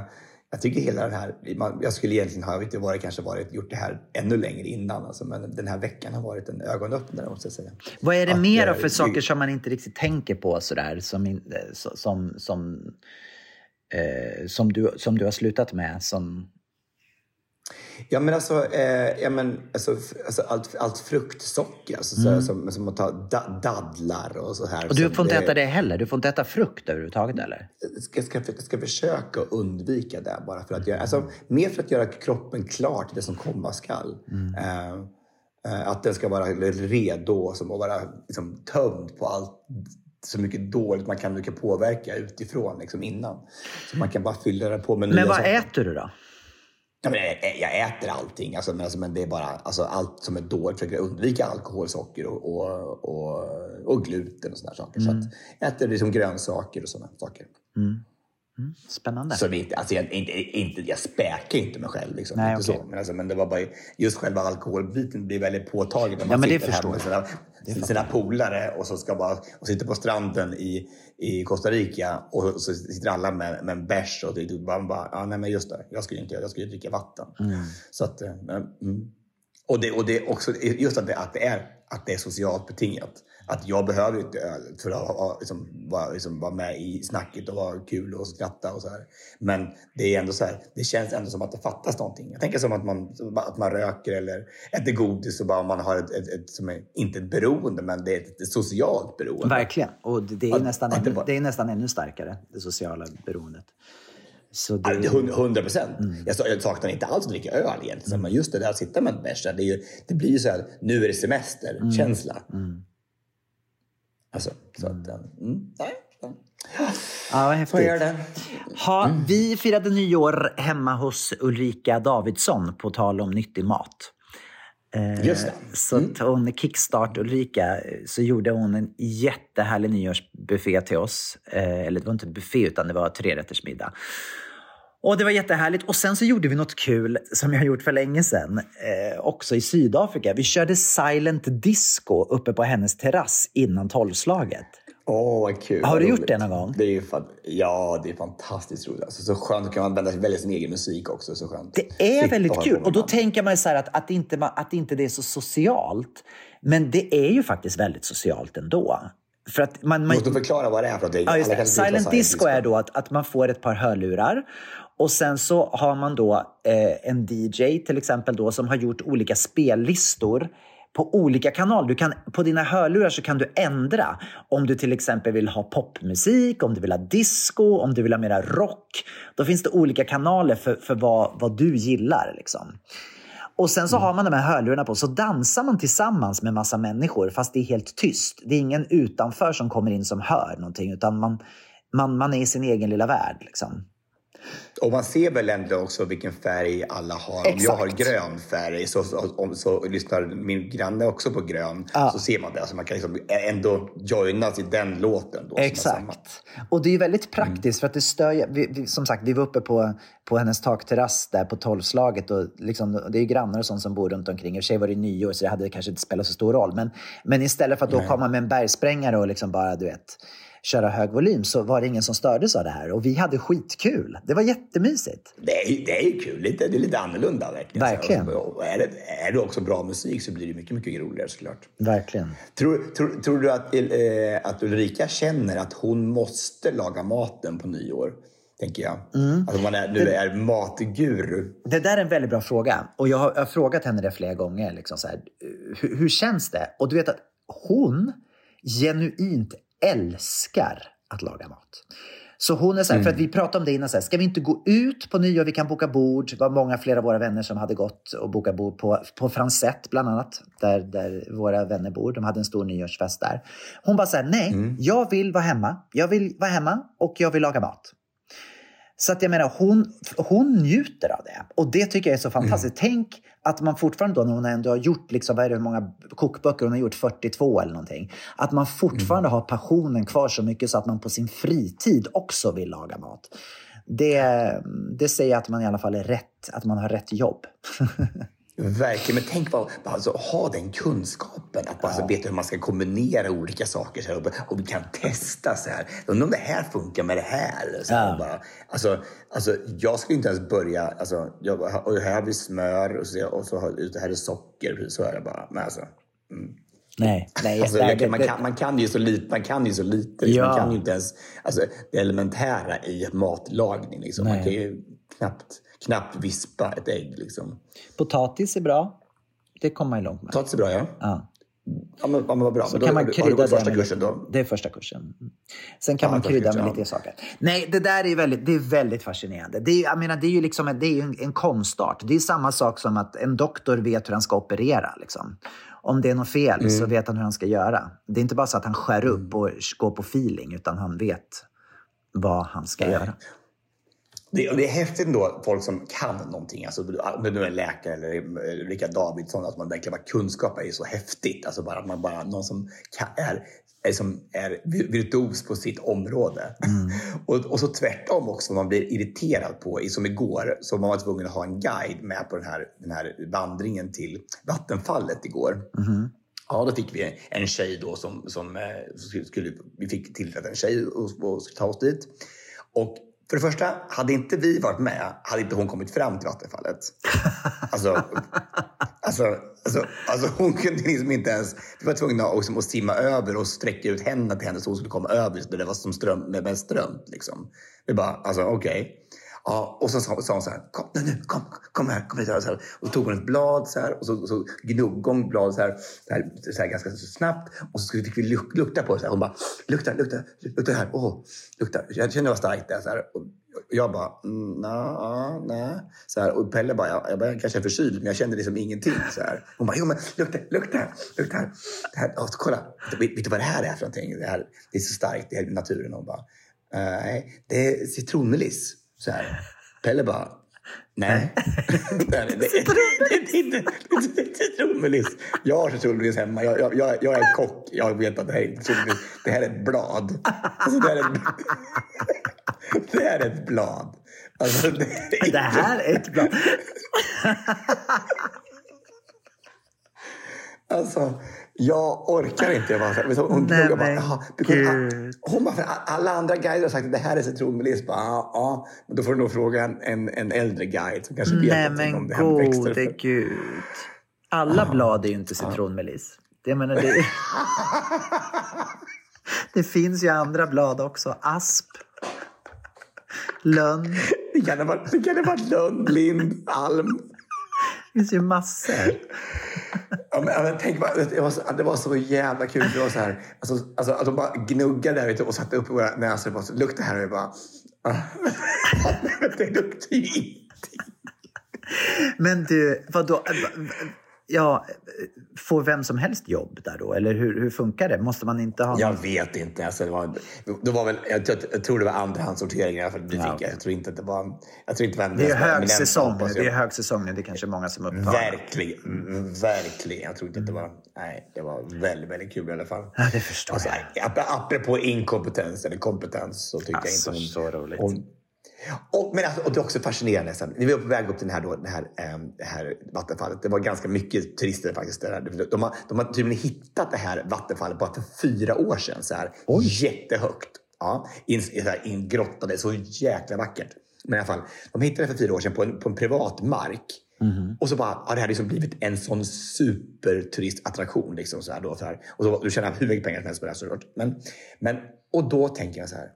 Jag tycker hela den här... Jag skulle egentligen ha, jag vet inte vad det kanske varit, gjort det här ännu längre innan. Alltså, men den här veckan har varit en ögonöppnare måste jag säga. Vad är det Att, mer då eh, för saker som man inte riktigt tänker på sådär som, eh, som, som, eh, som, du, som du har slutat med? Som, Ja men alltså, eh, ja, men, alltså, alltså allt, allt fruktsocker, alltså, så, som, som att ta da, dadlar och så här. Mm. och du får inte äta det heller? Du får inte äta frukt överhuvudtaget eller? ska, ska, ska försöka undvika det bara för att göra, alltså, mer för att göra kroppen klar till det som komma skall. Eh, eh, att den ska vara redo som att vara liksom, tömd på allt så mycket dåligt man kan, påverka utifrån liksom, innan. Så man kan bara fylla det på med nya Men vad saker. äter du då? Ja, men jag, jag äter allting, alltså, men, alltså, men det är bara alltså, allt som är dåligt. Försöker undvika alkohol, socker och, och, och, och gluten och sådana saker. Så att jag äter liksom grönsaker och sådana saker. Spännande. Så inte, alltså, jag, inte, inte, jag späkar inte mig själv. Liksom, Nej, inte okej. så. Men, alltså, men det var bara just själva alkoholbiten blir väldigt påtaglig när Ja, man men det sitter här med sina, sina polare och så ska bara och sitter på stranden i, i Costa Rica och så sitter alla med, med en bärs och det, man bara, ja, nej men just det, jag skulle inte jag skulle dricka vatten. Mm. Så att, eh, mm. Och det, och det också just att det, att, det är, att det är socialt betingat. Att jag behöver inte öl för att ha, liksom, vara, liksom, vara med i snacket och vara kul och skratta och så här. Men det är ändå så här, det känns ändå som att det fattas någonting. Jag tänker som att man, att man röker eller äter godis och bara man har ett, ett, ett som är, inte ett beroende, men det är ett, ett socialt beroende. Verkligen. Och det, det, är nästan att det ännu, var- det är nästan ännu starkare, det sociala beroendet. Så det, Ja, det är hund- Hundra procent. Mm. Jag, sa- jag saknar inte alls att dricka öl egentligen. Men just det där att sitta med en bärs, det, ju- det blir ju så här, nu är det semester-känsla. Mm. Alltså, så att, eh, mm, nej. så. ja, vad häftigt. Ha, Vi firade nyår hemma hos Ulrika Davidsson på tal om nyttig mat. Eh, Just det. Så att hon kickstart Ulrika så gjorde hon en jättehärlig nyårsbuffé till oss. Eh, eller det var inte en buffé utan det var trerättersmiddag. Och det var jättehärligt. Och sen så gjorde vi något kul som jag har gjort för länge sedan. Eh, också i Sydafrika. Vi körde silent disco uppe på hennes terrass innan tolvslaget. Åh, vad kul. Har du gjort det någon gång? Det är fan, ja, det är fantastiskt roligt. Alltså, så skönt att kunna använda välja sin egen musik också. Så skönt. Det är Slippa väldigt kul. Och då tänker man så här att, att, inte, att inte det är så socialt. Men det är ju faktiskt väldigt socialt ändå. För att man, man, måste förklara vad det är för att det Ja, just det. Silent disco är då att, att man får ett par hörlurar och sen så har man då eh, en DJ till exempel då som har gjort olika spellistor på olika kanaler. Du kan, på dina hörlurar så kan du ändra om du till exempel vill ha popmusik, om du vill ha disco, om du vill ha mera rock. Då finns det olika kanaler för, för vad, vad du gillar. Liksom. Och sen så har man de här hörlurarna på så dansar man tillsammans med massa människor fast det är helt tyst. Det är ingen utanför som kommer in som hör någonting utan man, man, man är i sin egen lilla värld. Liksom. Och man ser väl ändå också vilken färg alla har. Om jag har Exakt. grön färg så, så, om, så lyssnar min granne också på grön. Ja. Så ser man det. Alltså man kan liksom ändå joinas i den låten. Då. Exakt. Och det är väldigt praktiskt för att det stör vi, vi, Som sagt, vi var uppe på, på hennes takterrass där på tolvslaget och liksom, det är ju grannar och sånt som bor runt omkring. I och för sig var det nyår så det hade kanske inte spelat så stor roll. Men, men istället för att då komma med en bergsprängare och liksom bara, du vet, köra hög volym så var det ingen som stördes av det här. Och vi hade skitkul. Det var jättemysigt. Det är, det är kul. Lite, det är lite annorlunda verkligen. Verkligen. Och är, det, är det också bra musik så blir det mycket, mycket roligare såklart. Verkligen. Tror, tror, tror du att, eh, att Ulrika känner att hon måste laga maten på nyår? Tänker jag. Mm. Att man är, nu är matguru. Det där är en väldigt bra fråga. Och jag har, jag har frågat henne det flera gånger. Liksom så här, hur, hur känns det? Och du vet att hon genuint älskar att laga mat. Så hon är så här, för att vi pratade om det innan, så här, ska vi inte gå ut på nyår, vi kan boka bord. Det var många flera av våra vänner som hade gått och bokat bord på, på Fransett bland annat, där, där våra vänner bor. De hade en stor nyårsfest där. Hon bara så här, nej, jag vill vara hemma. Jag vill vara hemma och jag vill laga mat. Så att jag menar, hon, hon njuter av det. Och det tycker jag är så fantastiskt. Tänk att man fortfarande då, när hon ändå har gjort, liksom, vad är det, hur många kokböcker hon har gjort, 42 eller någonting. Att man fortfarande har passionen kvar så mycket så att man på sin fritid också vill laga mat. Det, det säger att man i alla fall är rätt, att man har rätt jobb. Verkligen, men tänk bara, bara alltså, ha den kunskapen. Att bara alltså, veta hur man ska kombinera olika saker. Så här, och, och vi kan testa så här. Undrar om det här funkar med det här. Så här Ja. bara, alltså, alltså, jag skulle inte ens börja... Alltså, jag, och här har vi smör och så, och så det här är socker. Så är det bara. Men alltså, Nej, nej. Alltså, nej, man, kan, man kan ju så lite. Man kan ju så lite liksom. Ja. Man kan ju inte ens alltså, det elementära i matlagning. Liksom. Man kan ju knappt, knappt vispa ett ägg. Liksom. Potatis är bra. Det kommer man ju långt med. Potatis är bra, ja. Ja. Ja, men, ja, men vad bra. Så Men då, kan man har du krydda gått första kursen då? Det är första kursen. Mm. Sen kan Ja, man krydda kursen, med ja. lite saker. Nej, det där är väldigt, det är väldigt fascinerande. Det är, jag menar, det är ju liksom en, det är en, en konstart. Det är samma sak som att en doktor vet hur han ska operera. Liksom. Om det är något fel Mm. så vet han hur han ska göra. Det är inte bara så att han skär upp och går på feeling, utan han vet vad han ska göra. Det, det är häftigt ändå, folk som kan någonting. Alltså, om det nu är en läkare eller eh, Rickard Davidsson, att man verkligen har kunskap är så häftigt. Alltså bara, att man bara, någon som kan, är, är, som är virtuos på sitt område. Och, och så tvärtom också, man blir irriterad på, som igår, så man var tvungen att ha en guide med på den här, den här vandringen till vattenfallet igår. Ja, då fick vi en tjej då som, som eh, skulle, vi fick tillträde en tjej och, och skulle ta oss dit. Och för det första, hade inte vi varit med hade inte hon kommit fram till vattenfallet. Alltså, alltså, alltså, alltså hon kunde liksom inte ens... Vi var tvungna att, liksom, att simma över och sträcka ut händerna till henne så hon skulle komma över Så det var som ström, med, med ström. Liksom. Vi bara, alltså okej. Ja, och så sa, sa hon så här, kom nu, nu, kom, kom här, kom hit. Så här. Och så tog hon ett blad så här, och så, så gnuggade hon bladet så här, så här, så här ganska så snabbt. Och så fick vi luk, lukta på det. Så här. Hon bara, lukta, lukta, lukta här. Åh, lukta. Jag kände det var starkt där. Så här. Och jag bara, mm, na, nej. Så här. Och Pelle bara, jag, jag, bara, kanske är förkyld, men jag kände liksom ingenting. Så här. Hon bara, jo men lukta, lukta, lukta här. Det här och så, kolla, vet, vet du vad det här är för någonting? Det, här, det är så starkt, det är naturen. Och bara, nej, det är citronmeliss. Så här. Pelle bara, nej. Nej, det, är inte citronmeliss. Jag har citronmeliss hemma. Jag, jag, jag, jag är kock. Jag vet att det här är inte citronmeliss. Det här är ett blad. Alltså, det, här är ett, det här är ett blad. Alltså, det, är Det här är ett bra... Alltså, jag orkar inte. Jag bara, så hon, Nej, bara, "Jaha, hon bara, alla andra guider har sagt att det här är citronmeliss. Ja, ja, men då får du nog fråga en, en, en äldre guide som kanske vet Nej om det här med växter. gud. Alla blad är ju inte citronmeliss. Det, menar, det, det finns ju andra blad också. Asp. Lönn. Det kan ha varit, det kan ha varit lund, lind, alm. Det finns ju massor. Ja, men, men tänk bara, det, var så, det var så jävla kul. Det var så här, alltså, alltså, att de bara gnuggade där och satte upp våra näsor. Bara, så, Lukta här. Och jag bara... ah. det luktar ju ingenting. Men du, vadå? Ja, får vem som helst jobb där då? Eller hur, hur funkar det? Måste man inte ha... Jag vet inte. Alltså, det var, det var väl, jag, jag, jag tror det var andrahandssorteringar för butiker. Ja. Jag tror inte att det var... Jag tror inte det var Det är högsäsong nu. Det är högsäsong nu. Det är kanske många som upptar. Verkligen. mm, Verkligen. Jag tror inte att det var... Nej, det var väldigt, väldigt kul i alla fall. Ja, det förstår Alltså, jag. ap- apropå inkompetens eller kompetens så tycker Alltså, jag inte så roligt. Om, och, men alltså, och det är också fascinerande. Sen, vi var på väg upp till den här, då, det, här, ehm, det här vattenfallet. Det var ganska mycket turister faktiskt. Där. De, de, har, de har tydligen hittat det här vattenfallet bara för fyra år sedan. Så här, jättehögt. Ja, i en, i så här, i en grotta. Det är så jäkla vackert. Men i alla fall, de hittade det för fyra år sedan på en, på en privat mark. Och så bara, har det här liksom blivit en sån superturistattraktion. Liksom, så här, då, så här. Och så, du tjänar hur mycket pengar som helst på det här såklart. Men, men, och då tänker jag så här.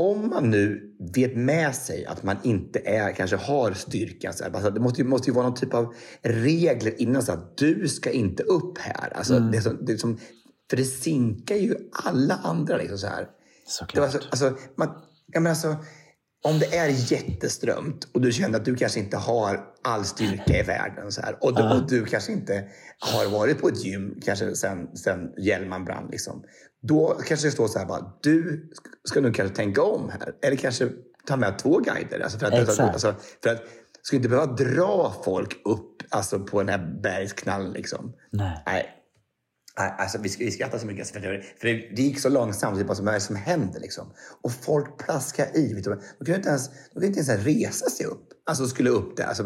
Om man nu vet med sig att man inte är, kanske har styrkan. Så här, alltså, det måste ju, måste ju vara någon typ av regler innan. Så att du ska inte upp här. Alltså, det är som, det som, för det sinkar ju alla andra. Liksom, så här. Såklart. Det alltså, alltså, man, ja, men alltså, om det är jätteströmt och du känner att du kanske inte har all styrka i världen så här, och, du, och du kanske inte har varit på ett gym kanske sen, sen Hjälman brann. Liksom, då kanske det står så här bara, du ska nog kanske tänka om här. Eller kanske ta med två guider. Alltså för att, Exakt. alltså, för att ska inte behöva dra folk upp alltså, på den här bergsknallen. Liksom. Nej. Nej. Alltså, vi, vi skrattar så mycket, för, det, för det, gick så långsamt. Typ, alltså, vad är det som händer? Liksom? Och folk plaskar i. Vet du, de kunde inte ens, de kunde inte ens resa sig upp. Alltså skulle upp där. Alltså,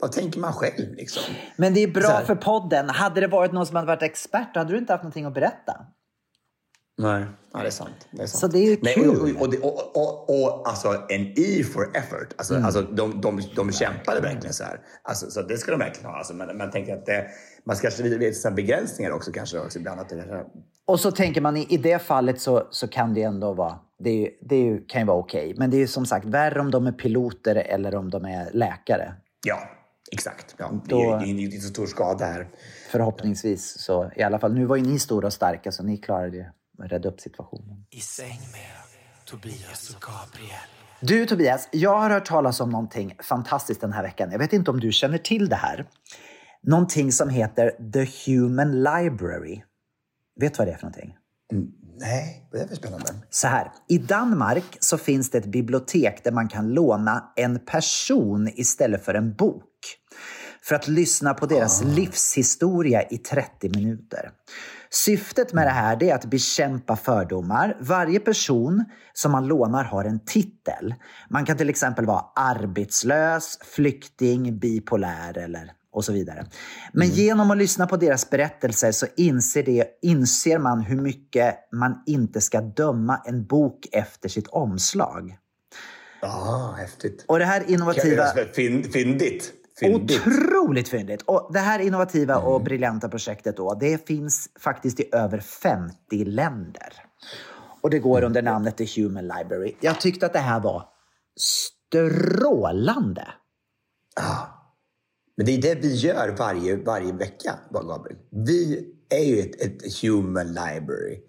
vad, tänker man själv? Liksom? Men det är bra för podden. Hade det varit någon som hade varit expert, då hade du inte haft någonting att berätta. Nej, ja, det är sant. Det är sant. Så det är ju Nej, kul. Och, och, och, det- och, och, och alltså en E for effort. Alltså, Mm. alltså, de, de, de kämpade verkligen så här. Alltså, så det ska de verkligen ha. Alltså, men man tänker att det, man ska kanske begränsningar också kanske. Också, ibland att det, Och så tänker man i, i det fallet så, så kan det ändå vara, det, ju- det ju, kan ju vara okej. Men det är ju som sagt värre om de är piloter eller om de är läkare. ja, exakt. Ja, det, Då- är, ju- det är inte så stor skada här. Förhoppningsvis så i alla fall. Nu var ju ni stora och starka så ni klarade ju att rädda upp situationen. I säng med Tobias och Gabriel. Du Tobias, jag har hört talas om någonting fantastiskt den här veckan. Jag vet inte om du känner till det här. Någonting som heter The Human Library. Vet du vad det är för någonting? Nej, det är för spännande. Så här, i Danmark så finns det ett bibliotek där man kan låna en person istället för en bok. För att lyssna på deras livshistoria i 30 minuter. Syftet med det här det är att bekämpa fördomar. Varje person som man lånar har en titel. Man kan till exempel vara arbetslös, flykting, bipolär eller och så vidare. Men genom att lyssna på deras berättelser så inser, det, inser man hur mycket man inte ska döma en bok efter sitt omslag. Ah, häftigt. Och det här innovativa... Fynd, fyndigt. Fyndigt. Otroligt fyndigt! Och det här innovativa och briljanta projektet då, det finns faktiskt i över 50 länder. Och det går under namnet The Human Library. Jag tyckte att det här var strålande. Men det är det vi gör varje, varje vecka, Gabriel. Vi är ju ett, ett human library.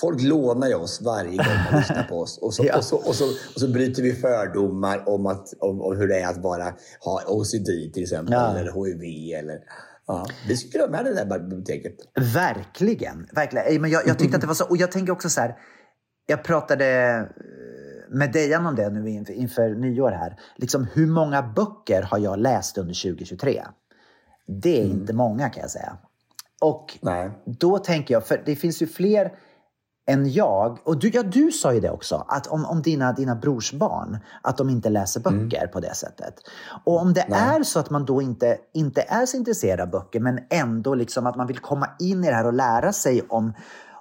Folk lånar ju oss varje gång de lyssnar på oss. Och så, Ja. och så, och så, och så bryter vi fördomar om, att, om, om hur det är att bara ha OCD till exempel. Ja. Eller HIV. Eller, ja. Vi skulle ha med det där biblioteket. Verkligen. verkligen. Men jag, jag tyckte att det var så. Och jag tänker också så här. Jag pratade eh, med Dejan om det nu inför, inför nyår här. Liksom, hur många böcker har jag läst under 2023? Det är inte många kan jag säga. Och Nej. då tänker jag, för det finns ju fler än jag. Och du, ja, du sa ju det också, att om, om dina, dina brorsbarn, att de inte läser böcker på det sättet. Och om det är så att man då inte, inte är så intresserad av böcker, men ändå liksom att man vill komma in i det här och lära sig om,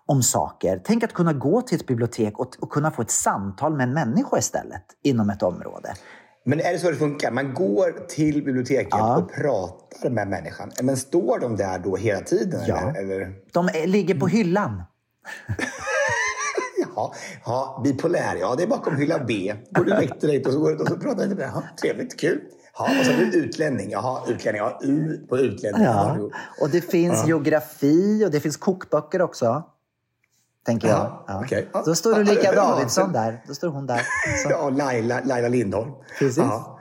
om saker. Tänk att kunna gå till ett bibliotek och, och kunna få ett samtal med en människa istället inom ett område. Men är det så det funkar? Man går till biblioteket Ja. och pratar med människan. Men står de där då hela tiden? Ja. Eller? eller? De är, ligger på hyllan. Ja, ja, bipolär. Ja, det är bakom hylla B. Går du direkt dit och så går du och så pratar med det. Ja, trevligt, kul. Ja, och så är du utlänning. Jaha, utlänning. Ja, U på utlänning. Ja. Och det finns geografi och det finns kokböcker också. Tänker jag. Ja. Ja. Då står du Ja, ja, Davidsson ja. där. Då står hon där. Så. Ja, och Laila, Laila Lindholm. Precis. Ja.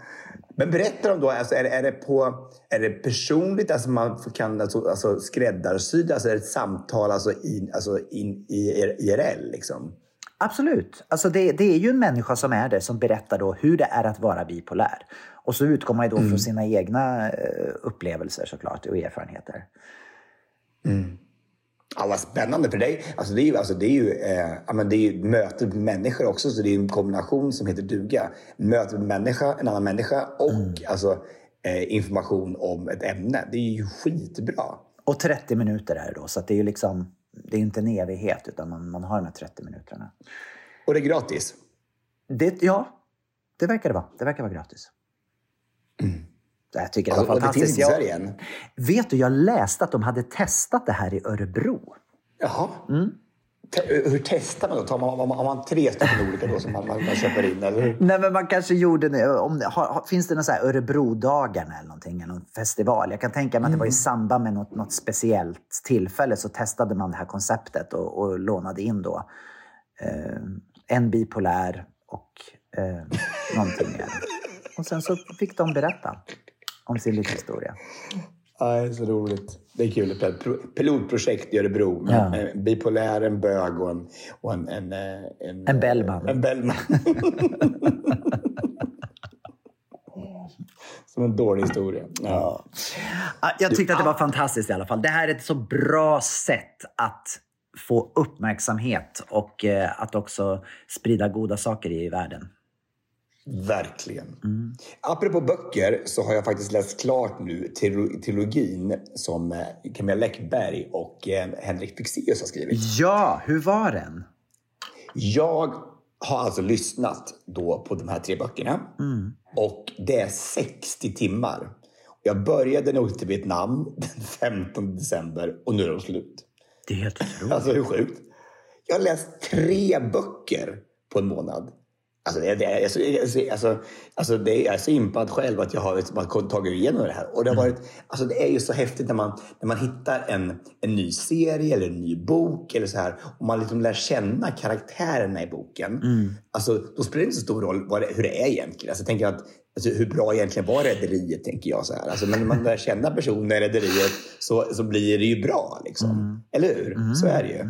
Men berättar de då, alltså, är, det- är, det på, är det personligt, alltså man kan alltså, alltså skräddarsy, alltså är det ett samtal alltså, i, alltså in, i IRL liksom? Absolut. Alltså det, det är ju en människa som är där som berättar då hur det är att vara bipolär. Och så utgår man ju då från sina egna eh, upplevelser såklart och erfarenheter. Ja, vad spännande för dig. Alltså det är ju, alltså det är ju, eh, men det är ju möte med människor också, så det är en kombination som heter duga. Möte med människa, en annan människa och alltså, eh, information om ett ämne. Det är ju skitbra. Och 30 minuter är det då, så det är ju liksom, det är inte en evighet utan man, man har de här 30 minuterna. Och det är gratis. Det, ja, det verkar det vara. Det verkar vara gratis. Jag tycker det var Alltså, och det fantastiskt. finns i Sverige än. Vet du, jag läste att de hade testat det här i Örebro. Jaha. Te- hur testar man då? Tar man, har man, tre stycken olika då som man, man, man köper in? Eller hur? Nej, men man kanske gjorde det. Om, har, finns det någon så här Örebrodagarna eller någonting? eller Någon festival? Jag kan tänka mig att det var i samband med något, något speciellt tillfälle så testade man det här konceptet och, och lånade in då eh, en bipolär och eh, någonting. Och sen så fick de berätta om sin livshistoria. Ja, det är så roligt. Det är kul. Ett pilotprojekt i Örebro. med Ja. En bipolär, en bög och en... Och en, en, eh, en, En Bellman. En Bellman. Som en dålig historia. Ja. Ja, Jag tyckte att det var fantastiskt i alla fall. Det här är ett så bra sätt att få uppmärksamhet och eh, att också sprida goda saker i världen. Verkligen. Apropå böcker så har jag faktiskt läst klart nu trilo- trilogin som eh, Camilla Läckberg och eh, Henrik Fexeus har skrivit. Ja, hur var den? Jag har alltså lyssnat då på de här tre böckerna. Och det är 60 timmar. Jag började nog till Vietnam den 15 december och nu är de slut. Det är helt otroligt. Alltså hur sjukt? Jag har läst tre böcker på en månad. Alltså, det, det, är- alltså, alltså, alltså, det, jag är så impad själv att jag har tagit igenom det här. Och det, har varit, alltså, det är ju så häftigt när man, när man hittar en, en ny serie eller en ny bok eller så här, och man liksom lär känna karaktärerna i boken. Alltså, då spelar det inte så stor roll det, hur det är egentligen. Alltså, jag tänker att, alltså, hur bra egentligen var rederiet, tänker jag. Så här. Alltså, men när man lär känna personer i rederiet så, så blir det ju bra. Liksom. Eller hur? Så är det ju.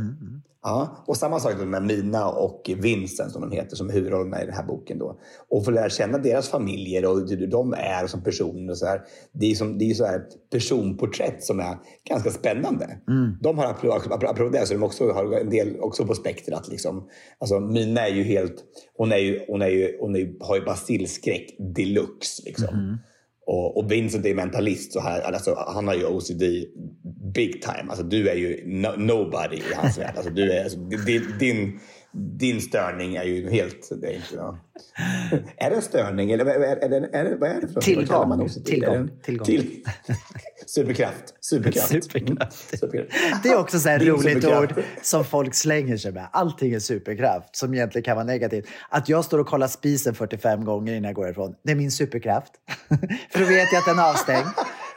Ja, och samma sak med Mina och Vincent som de heter, som är huvudrollerna i den här boken. Då. Och få lära känna deras familjer och hur de är som personer. Och så här. Det är, som, det är så här personporträtt som är ganska spännande. De har, apropå det, så de också har en del också på spektrat. Liksom. Alltså, Mina är ju helt... Hon, är ju, hon, är ju, hon är ju, har ju basilskräck deluxe. Liksom. Och, och Vincent är mentalist, så här, alltså, han har ju OCD big time. Alltså, du är ju no, nobody i hans värld. Alltså, du är, alltså, din, din, din störning är ju helt... Det är, inte, ja. är det en störning? Eller är, är, är det, vad är det för något? Tillgång. Man OCD? Tillgång. Är det en- Tillgång. Till, superkraft. Superkraft. Superkraft. Superkraft. Det är också så här Din roligt superkraft. ord som folk slänger sig med. Allting är superkraft, som egentligen kan vara negativt. Att jag står och kollar spisen 45 gånger innan jag går ifrån, det är min superkraft. För då vet jag att den är avstängd.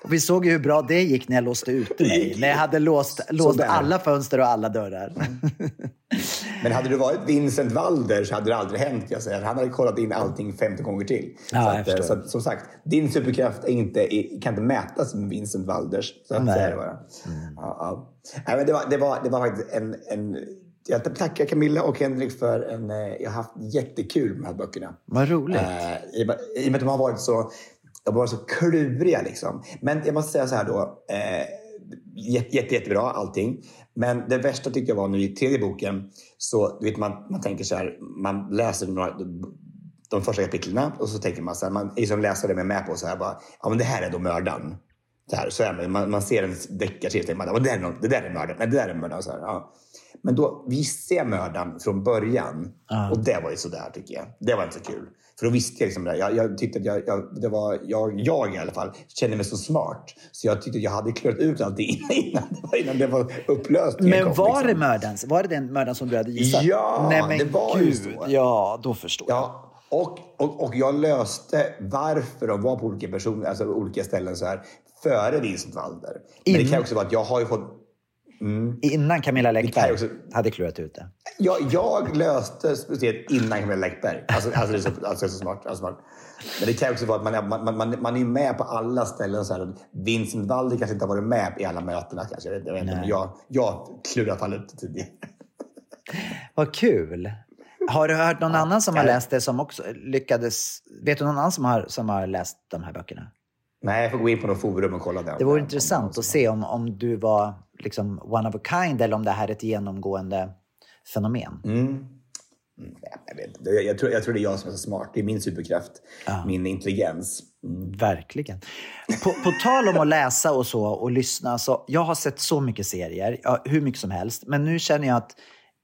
Och vi såg ju hur bra det gick när jag låste ute mig. När jag hade låst, låst alla fönster och alla dörrar. Men hade du varit Vincent Walder så hade det aldrig hänt. Jag säger. Han hade kollat in allting 50 gånger till. Ja, så att, förstår. så att, som sagt, din superkraft är inte, kan inte mätas med Vincent Walders. Så att Nej. säga det bara. Ja, ja. Nej, men det, var, det, var, det var faktiskt en... en jag tackar Camilla och Henrik för en... eh, Jag har haft jättekul med de här böckerna. Vad roligt. Eh, I och med att de har varit så, de varit så kluriga. Liksom. Men jag måste säga så här då. Eh, jätte, jätte, jättebra allting. Men det värsta tyckte jag var nu i tredje boken. Så du vet, man, man tänker så här. Man läser några, de första kapitlen och så tänker man så här. Man är som läsare med, med på så här. Bara, ja, men det här är då mördaren. Så, här, så är man, man, man ser en deckarserie och tänker man, "Ja, det, där är någon, det där är mördaren. Nej, det där är mördaren. Så här, ja. Men då visste jag mördaren från början. Och det var ju sådär tycker jag. Det var inte så kul. För då visste jag liksom det. Jag, jag tyckte att jag, jag, det var, jag, jag i alla fall kände mig så smart. Så jag tyckte att jag hade klurat ut allting innan, innan, det, var, innan det var upplöst. Men var det mördaren? Var det den mördaren som du hade gissat? Ja, Nej, men det var ju gud. så. Ja, då förstår jag. Ja, och, och, och jag löste varför de var på olika personer, alltså olika ställen så här, före Vincent Walder. Men det kan också vara att jag har ju fått Innan Camilla Läckberg också- hade klurat ut det. Jag, jag löste speciellt innan Camilla Läckberg. Alltså, alltså, det är så, alltså, så smart, alltså, smart. Men det kan också vara att man är, man, man, man är med på alla ställen. Så här. Vincent Valdi kanske inte har varit med i alla mötena. Kanske. Jag vet, jag vet men jag, jag klurar i alla fall ut tidigare. Vad kul! Har du hört någon annan som har läst det som också lyckades? Vet du någon annan som har, som har läst de här böckerna? Nej, jag får gå in på något forum och kolla det. Det vore intressant att se om, om du var liksom one of a kind eller om det här är ett genomgående fenomen. Mm. Nej, Jag, vet, jag, jag, tror, jag tror det är jag som är så smart. Det är min superkraft. Min intelligens. Verkligen. På, på tal om att läsa och så och lyssna. Så jag har sett så mycket serier, ja, hur mycket som helst. Men nu känner jag att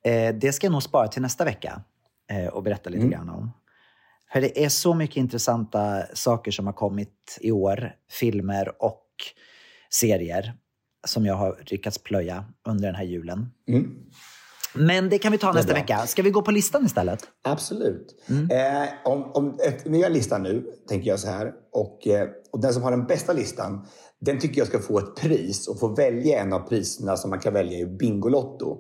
eh, det ska jag nog spara till nästa vecka eh, och berätta lite grann om. För det är så mycket intressanta saker som har kommit i år. Filmer och serier som jag har lyckats plöja under den här julen. Men det kan vi ta nästa bra. vecka. Ska vi gå på listan istället? Absolut. Eh, om, om, vi gör listan nu, tänker jag så här. Och, eh, och den som har den bästa listan, den tycker jag ska få ett pris och få välja en av priserna som man kan välja i Bingolotto.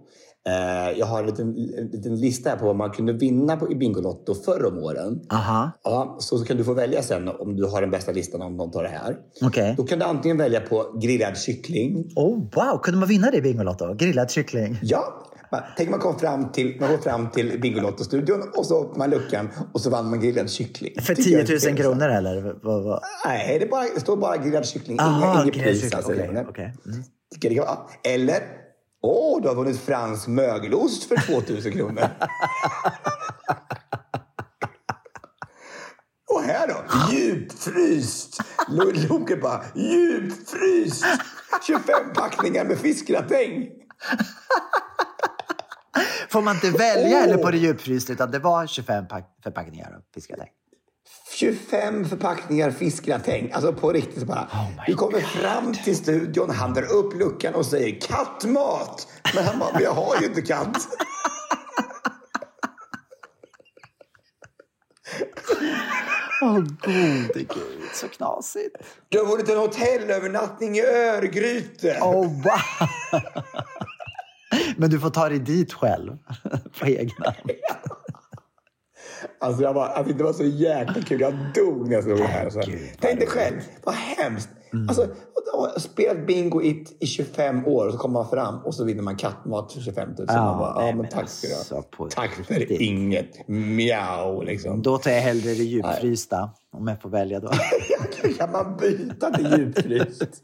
Eh, jag har en liten, en liten lista här på vad man kunde vinna på, i Bingolotto förr om åren. Aha, Ja, så, så kan du få välja sen om du har den bästa listan om någon tar det här. okej. Då kan du antingen välja på grillad kyckling. Oh, wow, kunde man vinna det i Bingolotto? Grillad kyckling? Ja, tänk man kom fram till, man går fram till Bingolotto-studion och så öppnar man luckan och så vann man grillad kyckling. För Tycker jag 10 är 000 trevligt. kronor eller? Vad, vad? Nej, det, bara, det står bara grillad kyckling. Aha, Inga, inget grillad pris. Alltså, Okej, Nej. okej. Mm. Eller, åh, du har vunnit fransk mögelost för 2000 kronor. Och här då, djupfryst. Lo- Loket bara, djupfryst. 25 packningar med fiskgratäng. Får man inte välja Åh! eller på det djupfryst utan det var 25 pack förpackningar av fiskgratäng? 25 förpackningar fiskgratäng. Alltså på riktigt bara. vi kommer fram till studion, han drar upp luckan och säger kattmat. Men han bara, men jag har ju inte katt. Åh gode gud, så knasigt. Du har vunnit en hotellövernattning i Örgryte. Oh, wow. Men du får ta dig dit själv på egen hand. Alltså jag bara, alltså det var så jäkla kul. Jag dog när jag såg det här. Så, tänk dig själv, vad hemskt. Alltså, och- och- spelat bingo i, i 25 år och så kommer man fram och så vinner man kattmat för 25 000. Ja, man bara, nej, ja, men tack ska du alltså, ha. Tack för riktigt. inget. Mjau, liksom. Då tar jag hellre det djupfrysta om jag får välja då. kan man byta till djupfryst?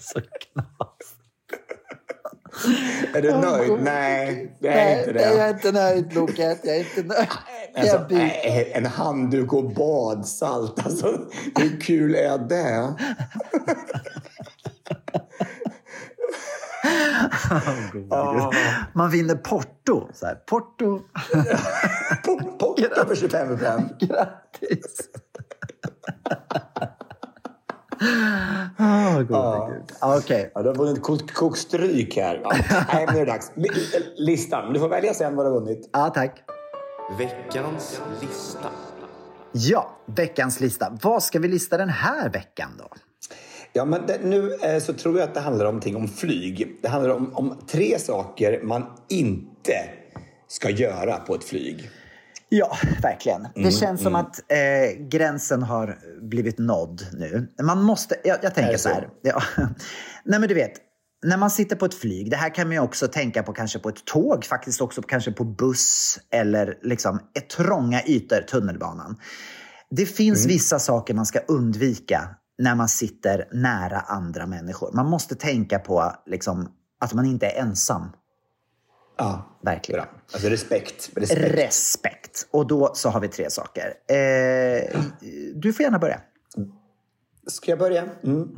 så knas. Är du nöjd? Nej, jag är Nej, inte nej, jag det. är inte nöjd Loket. Jag är inte nöjd. Alltså, Jag byter. nej, en handduk och badsalt. Alltså, hur kul är det? Man vinner porto. Så här, porto. Po- Porto för 25 spänn. Grattis! Åh, gode gud. Okej. Ja, du har vunnit kok- kokstryk här. Ja. Nej, nu är det dags. Li- Listan. Du får välja sen vad du har vunnit. Ja, tack. Veckans lista. Ja, veckans lista. Vad ska vi lista den här veckan då? Ja, men det, nu eh, så tror jag att det handlar om, någonting om flyg. Det handlar om, om tre saker man inte ska göra på ett flyg. Ja, verkligen. Det känns som att eh, gränsen har blivit nådd nu. Man måste, jag, jag tänker så här. Ja. Nej, men du vet. När man sitter på ett flyg, det här kan man ju också tänka på kanske på ett tåg, faktiskt också kanske på buss eller liksom ett trånga ytor, tunnelbanan. Det finns vissa saker man ska undvika när man sitter nära andra människor. Man måste tänka på liksom, att man inte är ensam. Ja, Verkligen. bra. Alltså respekt. respekt. Respekt. Och då så har vi tre saker. Eh, du får gärna börja. Ska jag börja? Mm.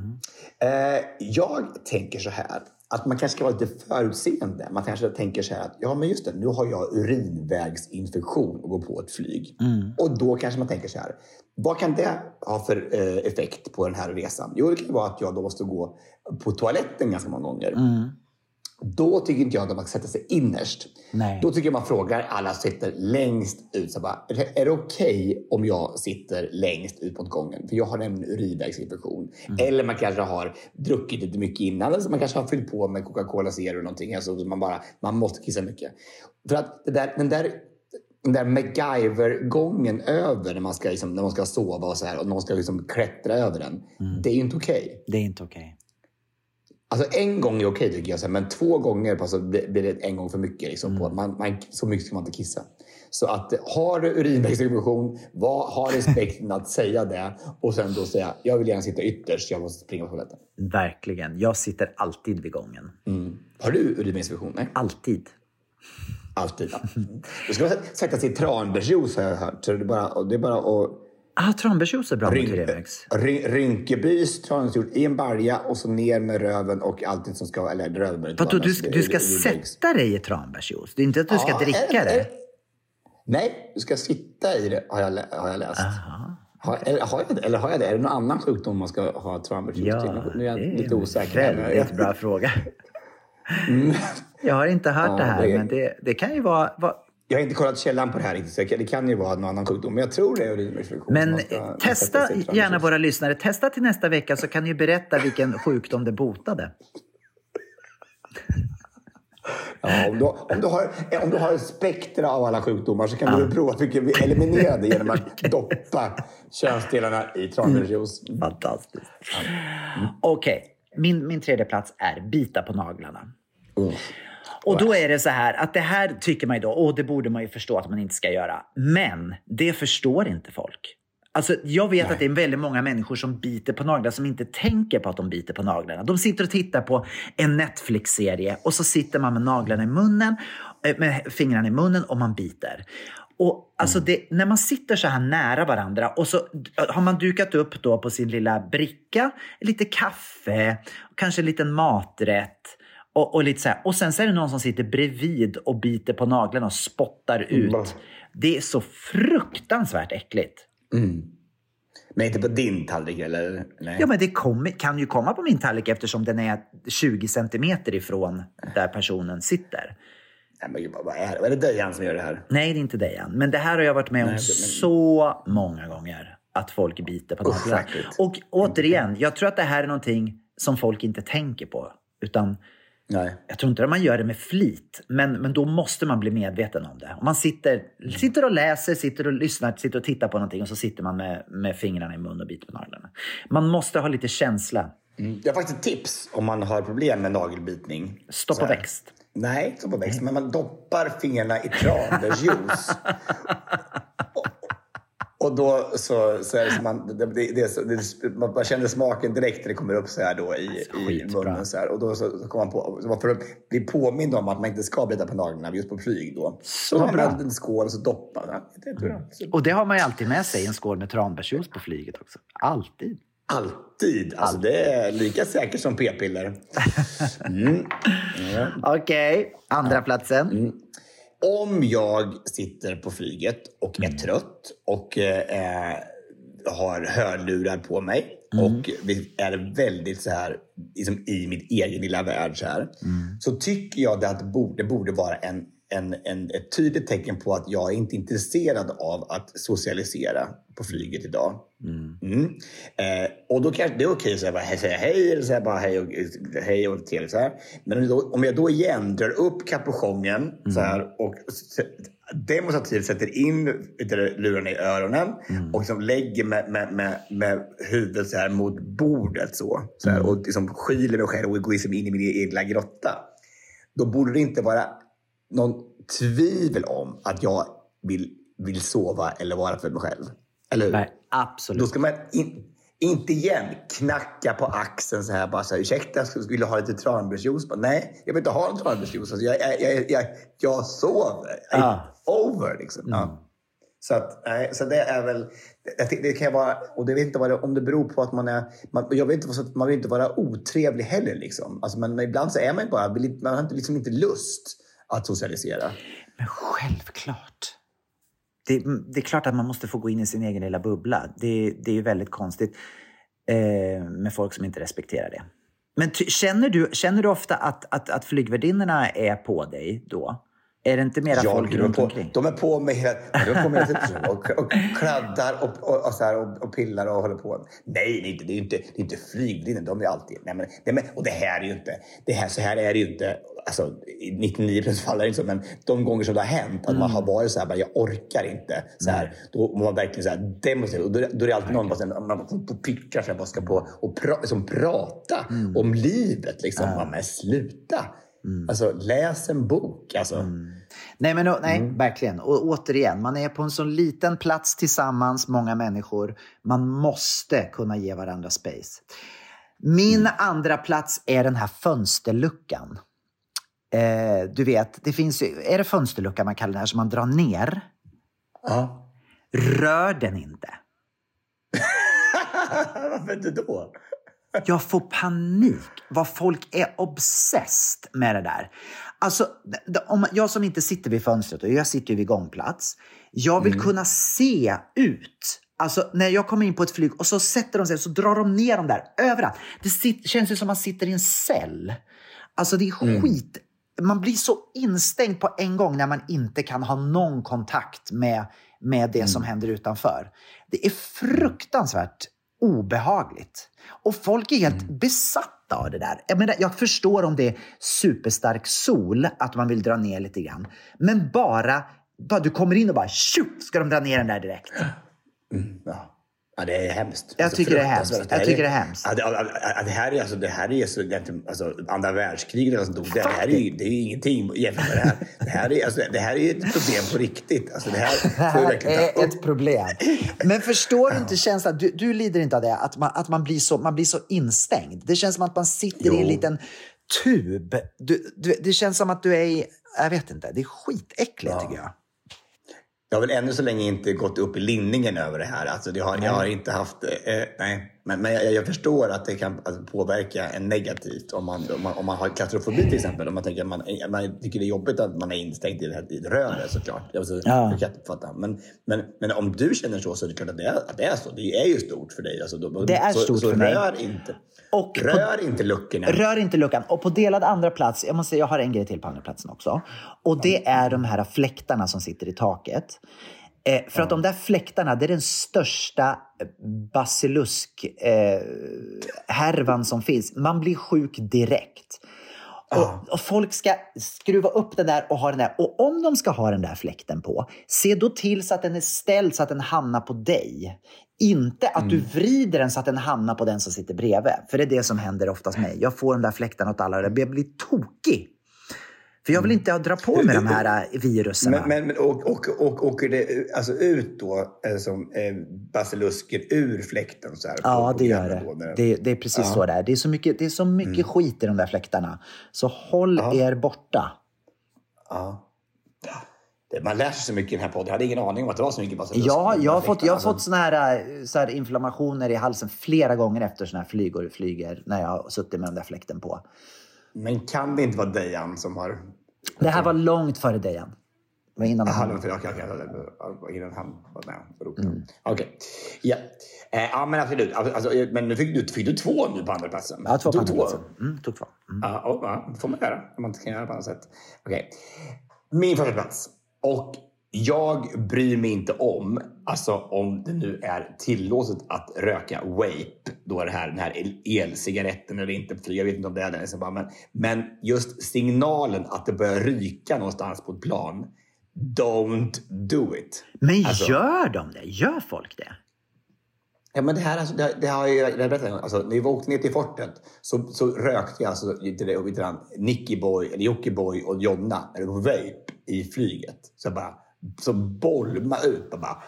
Eh, jag tänker så här. Att man kanske ska vara lite förutseende. Man kanske tänker så här att ja, men just det, nu har jag urinvägsinfektion och går på ett flyg. Och då kanske man tänker så här. Vad kan det ha för eh, effekt på den här resan? Jo, det kan vara att jag då måste gå på toaletten ganska många gånger. Då tycker inte jag att man ska sätta sig innerst. Nej. Då tycker jag man frågar alla som sitter längst ut. Så bara, är det, okej om jag sitter längst ut mot gången? För jag har en urinvägsinfektion. Eller man kanske har druckit lite mycket innan. Eller så man kanske har fyllt på med Coca-Cola Zero eller någonting. Alltså, så man, bara, man måste kissa mycket. För att det där, den där den där MacGyver-gången över när man ska, liksom, när man ska sova och så här och någon ska liksom klättra över den. Det är ju inte okej. Det är inte okej. Alltså en gång är okej tycker jag, men två gånger på, så blir det en gång för mycket. Liksom, på, man, man, så mycket ska man inte kissa. Så att har du urinvägsinfektion, ha respekten att säga det och sen då säga jag vill gärna sitta ytterst, jag måste springa på toaletten. Verkligen. Jag sitter alltid vid gången. Har du urinvägsinfektion? Nej, Alltid. alltid. Ja. Du ska sätta sig i tranbärsjuice har jag hört. Så det är bara, det är bara att Ah, tranbärsjuice är bra mot Ryn- urinvägs. Ry- Rynkebys tranbärsjuice i en balja och så ner med röven och allt som ska... Eller röven Vadå, du, ska- det- du ska det- det- det- sätta dig i tranbärsjuice? Det är inte att du ska Ja, dricka är- det? är- Nej, du ska sitta i det har jag, har jag läst. Har, eller, har jag det? Eller har jag det? Är det någon annan sjukdom man ska ha tranbärsjuice till? Ja, Nu är jag det är lite en osäker. här. väldigt bra fråga. Jag har inte hört Ja, det här, det är- men det, det kan ju vara... vara Jag har inte kollat källan på det här riktigt, så det kan- ju vara någon annan sjukdom. Men jag tror det är urinvägsinfektion. men ska- testa gärna våra lyssnare. Testa till nästa vecka så kan ni berätta vilken sjukdom det botade. Ja, om, du, om, du har, om du har ett spektra av alla sjukdomar så kan du prova att vi eliminerar det genom att doppa könsdelarna i tranbärsjuice. Fantastiskt. Okej, min, min tredje plats är bita på naglarna. Och då är det så här att det här tycker man ju då, och det borde man ju förstå att man inte ska göra. Men det förstår inte folk. Alltså, jag vet att det är väldigt många människor som biter på naglar som inte tänker på att de biter på naglarna. De sitter och tittar på en Netflix-serie och så sitter man med naglarna i munnen, eh, med fingrarna i munnen och man biter. Och alltså det, när man sitter så här nära varandra och så har man dukat upp då på sin lilla bricka lite kaffe, kanske en liten maträtt. Och, och, lite så här. och sen så är det någon som sitter bredvid och biter på naglarna och spottar ut. Det är så fruktansvärt äckligt. Men inte på din tallrik eller? Nej. Ja, men det kommer, kan ju komma på min tallrik eftersom den är 20 centimeter ifrån där personen sitter. Nej, men gud, vad är det? Är det Dejan som gör det här? Nej, det är inte det än. Men det här har jag varit med om Nej, men- så många gånger. Att folk biter på naglarna. Och återigen, jag tror att det här är någonting som folk inte tänker på. Utan Nej. jag tror inte att man gör det med flit, men, men då måste man bli medveten om det. Om man sitter, sitter och läser, sitter och lyssnar, sitter och tittar på någonting och så sitter man med, med fingrarna i mun och biter på naglarna. Man måste ha lite känsla. Jag har faktiskt ett tips om man har problem med nagelbitning. Stopp Så och här. växt. Nej, stopp och växt. Men man doppar fingrarna i tranbärsjuice. och, då så, så är det som man, det, det, det, man känner smaken direkt när det kommer upp så här då i, i Skitbra. munnen. Så här. Och då så, så kommer man på, så man för bli påmind om att man inte ska bita på naglarna just på flyg då. Så, bra. man en skål och så doppar man. Så- Och det har man ju alltid med sig, en skål med tranbärsjuice på flyget också. Alltid. Alltid. Alltså det är lika säkert som p-piller. Mm. Ja. Okej, andra platsen. Om jag sitter på flyget och är trött och eh, har hörlurar på mig och vi är väldigt så här liksom i min egen lilla värld så här. Så tycker jag att det borde, borde vara en, en, en, ett tydligt tecken på att jag är inte intresserad av att socialisera på flyget idag. Mm. Eh, och då kanske det är okej att säga, hej eller säga bara hej och, hej och trevligt så här. Men om, då, om jag då igen drar upp kapuschongen så här och s- demonstrativt sätter in lurarna i öronen och liksom lägger med, med, med, med huvudet så här mot bordet så, så här, och liksom skyler mig själv och går liksom in i min egen lilla grotta. Då borde det inte vara någon tvivel om att jag vill, vill sova eller vara för mig själv. Eller hur? Nej, Då absolut. ska man in, inte igen knacka på axeln så här bara så här, ursäkta, jag skulle vilja ha lite tranbärsjuice. Nej, jag vill inte ha en tranbärsjuice. Alltså, jag, jag, jag, jag, jag sover. Ah. Over liksom. Ja. Så, att, så det är väl, det, det- kan vara, och det vet inte vad det, om det beror på att man är, man, jag vet inte, man vill inte vara otrevlig heller liksom. Alltså, men, men ibland så är man bara, vill man har inte, liksom inte lust att socialisera. Men självklart. Det, det är klart att man måste få gå in i sin egen lilla bubbla. Det, det är ju väldigt konstigt eh, med folk som inte respekterar det. Men ty, känner, du, känner du ofta att, att, att flygvärdinnorna är på dig då? Är det inte mera Ja, folk runt på, omkring? De är på mig hela, de är på mig hela tiden och, och kladdar och, och, och, så här, och, och pillar och håller på. Nej, det är inte, det är inte, det är inte flygvärdinnan. De är alltid... Nej, men, nej, men, och det här är ju inte... Det här, så här är det ju inte. Alltså, i 99 procent fall är det inte så, men de gånger som det har hänt, att man har varit så här, bara, jag orkar inte. Så här, då var man verkligen så här, demonstrerar. Och då, då är det alltid någon bara, så här, man på, pitchar, så här, bara ska på och pra, liksom, prata om livet. Liksom. Ja. Men sluta! Alltså, läs en bok. Alltså. Nej, men, nej Mm. verkligen. Och återigen, man är på en så liten plats tillsammans, många människor. Man måste kunna ge varandra space. Min Mm. andra plats är den här fönsterluckan. Eh, du vet, det finns ju, är det fönsterlucka man kallar det här som man drar ner? Ja. Rör den inte. Varför inte då? Jag får panik vad folk är obsessed med det där. Alltså, om jag som inte sitter vid fönstret och jag sitter ju vid gångplats. Jag vill kunna se ut. Alltså när jag kommer in på ett flyg och så sätter de sig så drar de ner dem där överallt. Det sit, känns ju som man sitter i en cell. Alltså det är skit. Man blir så instängd på en gång när man inte kan ha någon kontakt med, med det som händer utanför. Det är fruktansvärt obehagligt. Och folk är helt besatta av det där. Jag, menar, jag förstår om det är superstark sol, att man vill dra ner lite grann. Men bara, bara du kommer in och bara tjup, ska de dra ner den där direkt. Ja. Ja, det är hemskt. Jag tycker det är hemskt. Jag tycker det är hemskt. Ja, det, ja, ja, det här är alltså, det här är så, egentligen, alltså, andra världskriget sånt, det, det här är ju det är ju ingenting jämfört med det här. Det här är, alltså, det här är ett problem på riktigt. Alltså, det här Det får här är ett problem. Men förstår du inte känslan? Du, du lider inte av det, att, man, att man, blir så, man blir så instängd. Det känns som att man sitter i en Jo. liten tub. Du, du, det känns som att du är i... Jag vet inte. Det är skitäckligt tycker jag. Jag har väl ännu så länge inte gått upp i linningen över det här. Alltså, det har, jag har inte haft... Eh, nej. Men, men jag, jag förstår att det kan påverka en negativt om man, om man, om man har klaustrofobi till exempel. Om man, tänker, man, man tycker det är jobbigt att man är instängd i det här i röret såklart. Alltså, Ja. Jag fatta. Men, men, men om du känner så så är det klart att det är, att det är så. Det är ju stort för dig. Alltså, då, Det är så, stort så för mig. rör inte, Och på- rör inte luckorna. Rör inte luckan. Och på delad andra plats, jag måste säga, jag har en grej till på andra platsen också. Och det är de här fläktarna som sitter i taket. Eh, för att de där fläktarna, det är den största basilusk eh, härvan som finns. Man blir sjuk direkt. Och, och folk ska skruva upp den där och ha den där. Och om de ska ha den där fläkten på, se då till så att den är ställd så att den hamnar på dig. Inte att du vrider den så att den hamnar på den som sitter bredvid. För det är det som händer oftast mig. Jag får de där fläktarna åt alla och jag blir tokig. För jag vill inte dra på mig de här äh, virusen. Men, men, och, och, och, åker det alltså ut då eh, som eh, basilusken ur fläkten? Så här, Ja, på- det gör det. då, det. Det är precis så det är. Det är så mycket, det är så mycket skit i de där fläktarna. Så håll er borta. Ja. Man lär sig så mycket i den här podden. Jag hade ingen aning om att det var så mycket basilusk. Ja, jag har fått, jag har alltså. fått såna här, så här inflammationer i halsen flera gånger efter såna här flygor flyger när jag har suttit med den där fläkten på. Men kan det inte vara Dejan som har... Det här var långt före Dejan. Det var innan Aha, han... okej, okej, okej, innan han var med. Mm. Okej. Ja. Eh, ja, men absolut. Alltså, alltså, men nu fick du, fick du två nu på andra platsen. Ja, två på tog andra platsen. Mm, tog två. Mm. Ja, och, ja, får man göra om man inte kan göra på annat sätt. Okej. Min första plats. Och jag bryr mig inte om, alltså om det nu är tillåtet att röka vape, då det här, den här el- elcigaretten eller inte, för jag vet inte om det är den. så bara, Men, men just signalen att det börjar ryka någonstans på ett plan, don't do it. Men Alltså- gör de det? Gör folk det? Ja, men det här, alltså, det, det har jag berättat. Alltså, när vi åkte ner till fortet så, så rökte jag alltså, inte det, inte han, Nicky Boy, eller Jockiboi och Jonna, eller vape i flyget. Så bara, så bolma ut och bara...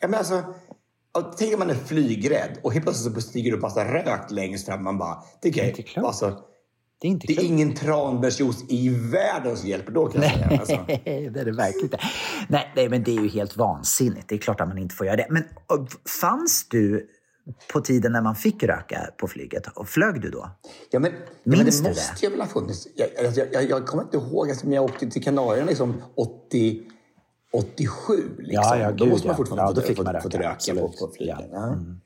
Ja, men alltså, tänk om man är flygrädd och helt plötsligt så stiger det upp massa rök längst fram. Man bara, det, Det är inte klokt. alltså, Det är inte det är ingen tranbärsjuice i världen som hjälper då kan jag säga. Alltså. Det är det verkligen inte. Nej, nej, men det är ju helt vansinnigt. Det är klart att man inte får göra det. Men fanns du på tiden när man fick röka på flyget? Och flög du då? Ja, men, ja, men Minns det du måste det? ju väl ha funnits. Jag, jag, jag, jag kommer inte ihåg, alltså, men jag åkte till Kanarierna liksom 80, 87. Liksom. Ja, ja, då gud, måste man fortfarande Ja, då fått, man röka, röka på, på flygen. Ja. Mm.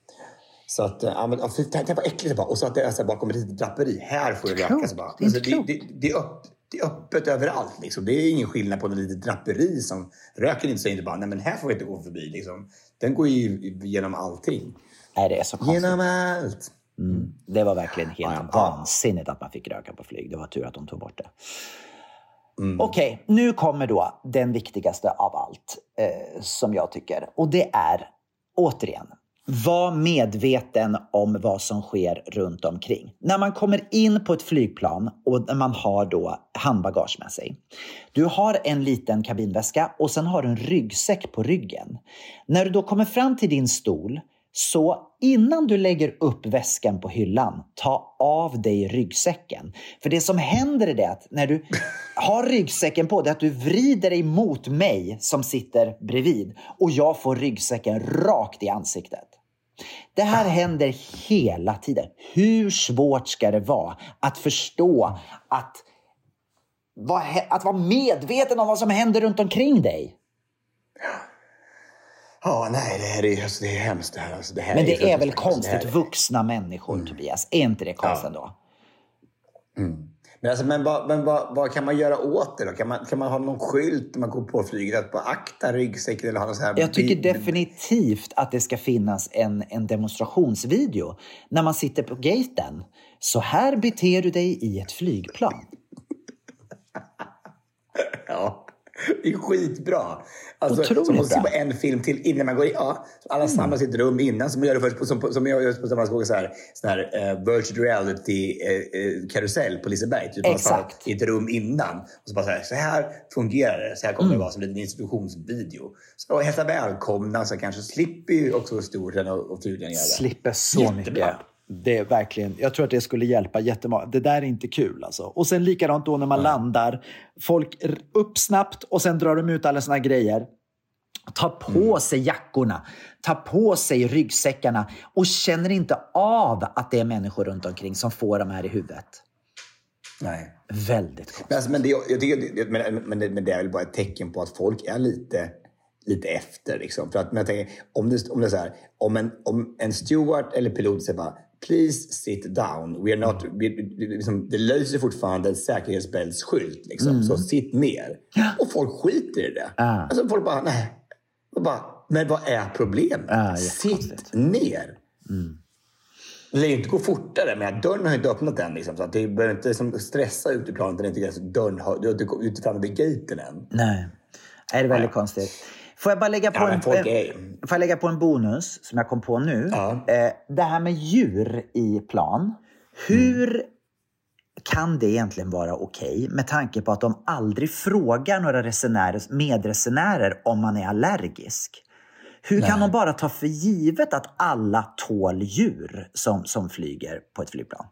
Så att, ja, men, alltså, tänk vad äckligt det var. Och så att det är så här, bakom ett litet draperi. Här får du röka. Så bara, Det är alltså, det, det, det, är upp, det är öppet överallt. Liksom. Det är ingen skillnad på ett litet draperi som röker inte säger inte bara, nej men här får vi inte gå förbi. Liksom. Den går ju genom allting. Nej, det är så konstigt. Genom allt. Mm. Det var verkligen helt Ja, ja. vansinnigt att man fick röka på flyg. Det var tur att de tog bort det. Mm. Okej, nu kommer då den viktigaste av allt eh, som jag tycker. Och det är återigen, var medveten om vad som sker runt omkring. När man kommer in på ett flygplan och när man har då handbagage med sig. Du har en liten kabinväska och sen har du en ryggsäck på ryggen. När du då kommer fram till din stol så innan du lägger upp väskan på hyllan, ta av dig ryggsäcken. För det som händer är det att när du har ryggsäcken på, det är att du vrider dig mot mig som sitter bredvid och jag får ryggsäcken rakt i ansiktet. Det här händer hela tiden. Hur svårt ska det vara att förstå att, att vara medveten om vad som händer runt omkring dig? Ja, nej, det här är, alltså, det är hemskt. Det här, alltså, det här Men det är väl fruktansvärt. konstigt? Mm. Vuxna människor, Tobias. Är inte det konstigt ändå? Men, alltså, men, vad, men vad, vad kan man göra åt det då? Kan man, kan man ha någon skylt när man går på flyget att bara akta ryggsäcken eller ha någon så här... Jag tycker definitivt att det ska finnas en, en demonstrationsvideo när man sitter på gaten. Så här beter du dig i ett flygplan. Ja, det är skitbra. Alltså, Otroligt så man måste se på en film till innan man går in. Ja, så alla samlas i ett rum innan. Som man gör först på, som, som jag gör på samma skål, så här, sån här uh, virtual reality eh, eh, karusell på Liseberg. Typ Exakt. I ett rum innan. Och så bara så här, så här fungerar det. Så här kommer det vara som en liten institutionsvideo. Så hälsa välkomna så kanske slipper ju också storten och, och tydligen göra det. Slipper så Jättebra. mycket. Det är verkligen, jag tror att det skulle hjälpa jättemånga. Det där är inte kul alltså. Och sen likadant då när man landar. Folk upp snabbt och sen drar de ut alla såna grejer. Ta på Mm. sig jackorna, ta på sig ryggsäckarna och känner inte av att det är människor runt omkring som får de här i huvudet. Nej. Väldigt konstigt. Men, alltså, men, det, tycker, men, men, det, men det är väl bara ett tecken på att folk är lite, lite efter. Liksom. För att, men jag tänker, om det, om det är så här, om en, om en steward eller pilot säger bara Please sit down. We are not, vi, vi, liksom, det löser fortfarande en säkerhetsbältsskylt. Liksom, Så sitt ner. Och folk skiter i det. Ah. Alltså, folk bara, nej. Och bara, men vad är problemet? Ah, sitt ner. Det lär ju inte gå fortare, men dörren har inte öppnat än. Liksom, så att det behöver inte liksom, stressa ut i planet. Det är inte, dörren har, du har inte gått ut framme vid gaten än. Nej, det är väldigt Nej. konstigt. Får jag bara lägga på, Ja, men en, får lägga på en bonus som jag kom på nu? Ja. Eh, det här med djur i plan. Hur kan det egentligen vara okej med tanke på att de aldrig frågar några resenärer, medresenärer om man är allergisk? Hur kan de bara ta för givet att alla tål djur som, som flyger på ett flygplan?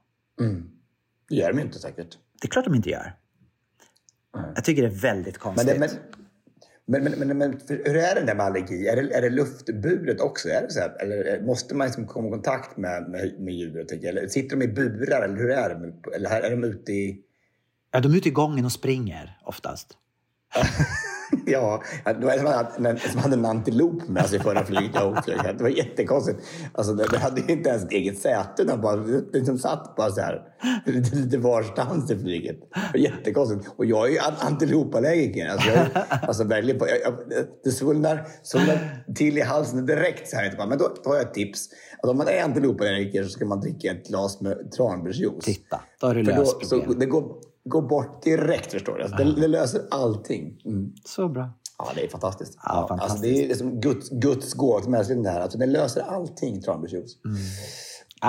Det gör de inte säkert. Det är klart de inte gör. Jag tycker det är väldigt Men, konstigt. det, men, men, men, men, men för hur är det där med allergi? Är det, är det luftburet också? Är det så här? Eller måste man liksom komma i kontakt med, med, med djuret? Eller sitter de i burar? Eller hur är det? Eller är de ute i... Ja, de är ute i gången och springer oftast. Ja, det var som hade, som hade en antilop med sig förra flyget jag flög. Det var jättekonstigt. Alltså, det, det hade ju inte ens ett eget säte. De bara, det liksom satt bara så här lite, lite varstans i flyget. Det var jättekonstigt. Och jag är ju an- antilopallergiker. Alltså, jag, alltså, på, jag, jag, det svullnar, svullnar till i halsen direkt. Så här, Bara, Men då, då har jag ett tips. Att om man är antilopallergiker så ska man dricka ett glas med tranbärsjuice. Titta, då har du löst problemet. det går, går bort direkt förstår du. Alltså, det, det löser allting. Mm. Så bra. Ja, det är fantastiskt. Ja, fantastiskt. Alltså, det är liksom Guds, Guds gåva till mänskligheten det här. Alltså, den löser allting, tranbärsjuice.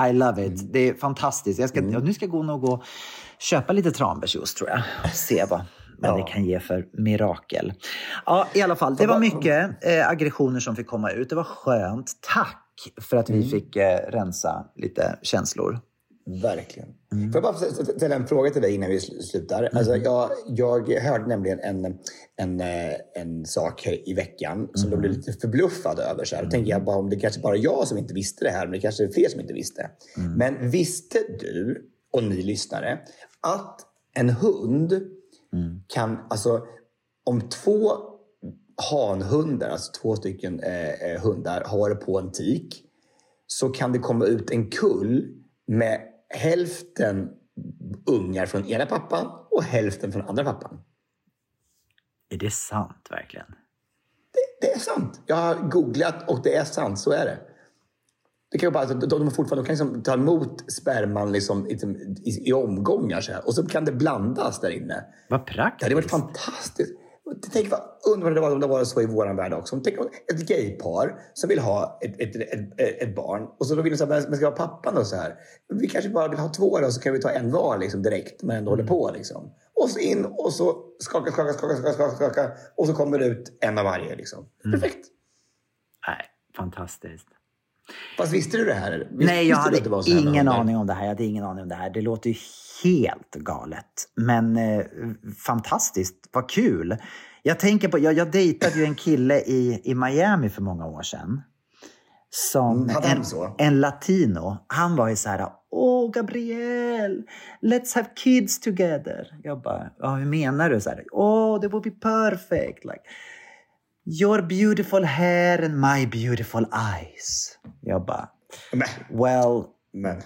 I love it. Det är fantastiskt. Jag ska, Nu ska jag gå nog och köpa lite tranbärsjuice tror jag. Och se vad, vad det kan ge för mirakel. Ja, i alla fall. Det var mycket eh, aggressioner som fick komma ut. Det var skönt. Tack för att vi fick eh, rensa lite känslor. Verkligen. Får jag bara st- ställa en fråga till dig innan vi sl- slutar? Alltså, jag, jag hörde nämligen en, en, eh, en sak här i veckan som jag blev lite förbluffad över. Så här. Då tänker jag bara om det kanske bara jag som inte visste det här, men det kanske är fler som inte visste. Men visste du, och ni lyssnare, att en hund kan, alltså om två hanhundar, alltså två stycken eh, eh, hundar, har varit på en tik så kan det komma ut en kull med hälften ungar från ena pappan och hälften från andra pappan. Är det sant verkligen? Det, det är sant. Jag har googlat och det är sant. Så är det. Det kan ju bara, de, de, fortfarande, de kan liksom ta emot sperman liksom, i, i, i omgångar så här. och så kan det blandas där inne. Vad praktiskt. Det hade varit fantastiskt. Tänk vad underbart det var om det var så i vår värld också. Tänk om ett gaypar som vill ha ett, ett, ett, ett, barn och så då vill de säga men ska ha pappan då så här. Vi kanske bara vill ha två då så kan vi ta en var liksom direkt men ändå mm. håller på liksom. Och så in och så skaka, skaka, skaka, skaka, skaka, skaka och så kommer det ut en av varje liksom. Mm. Perfekt. Nej, fantastiskt. Fast visste du det här? Visst, Nej, jag hade ingen aning om det här. Jag hade ingen aning om det här. Det låter ju helt galet. Men eh, fantastiskt, vad kul. Jag tänker på, jag, jag dejtade ju en kille i, i Miami för många år sedan. Som mm, en, en latino. Han var ju så här, åh Gabriel, let's have kids together. Jag bara, ja, hur menar du? Så här, oh, that would be perfect. Like, your beautiful hair and my beautiful eyes. Jag bara, well, Men.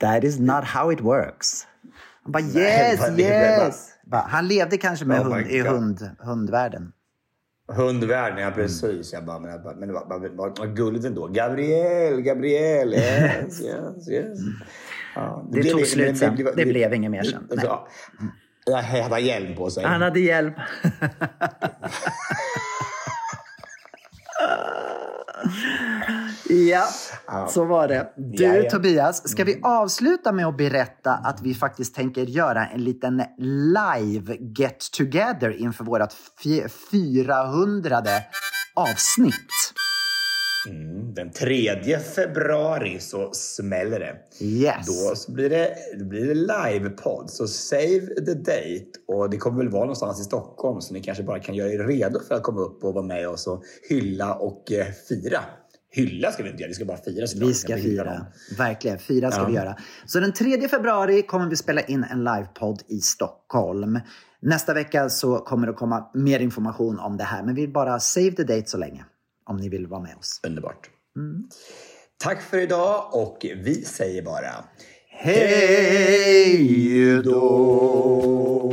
That is not how it works. Han bara, yes, Nej, yes. Bara, han levde kanske med oh hund, i hund, hundvärlden. Hundvärlden, ja precis. Jag bara, men, jag bara, men vad, vad, vad, gulligt ändå. Gabriel, Gabriel, yes, yes, yes. Ja, det, det tog slut sen. Det, det, det, blev inget mer sen. Ja, han hade hjälm på sig. Han hade hjälm. Ja, så var det. Du ja, ja. Tobias, ska vi avsluta med att berätta att vi faktiskt tänker göra en liten live get together inför vårt 400 avsnitt? Mm, den 3 februari så smäller det. Yes. Då så blir det, då blir det livepodd. Så save the date. Och det kommer väl vara någonstans i Stockholm så ni kanske bara kan göra er redo för att komma upp och vara med oss och hylla och eh, fira hylla ska vi inte göra, vi ska bara fira. Vi ska fira. Verkligen, fira ska ja. vi göra. Så den 3 februari kommer vi spela in en livepodd i Stockholm. Nästa vecka så kommer det komma mer information om det här, men vi vill bara save the date så länge om ni vill vara med oss. Underbart. Mm. Tack för idag och vi säger bara Hej då!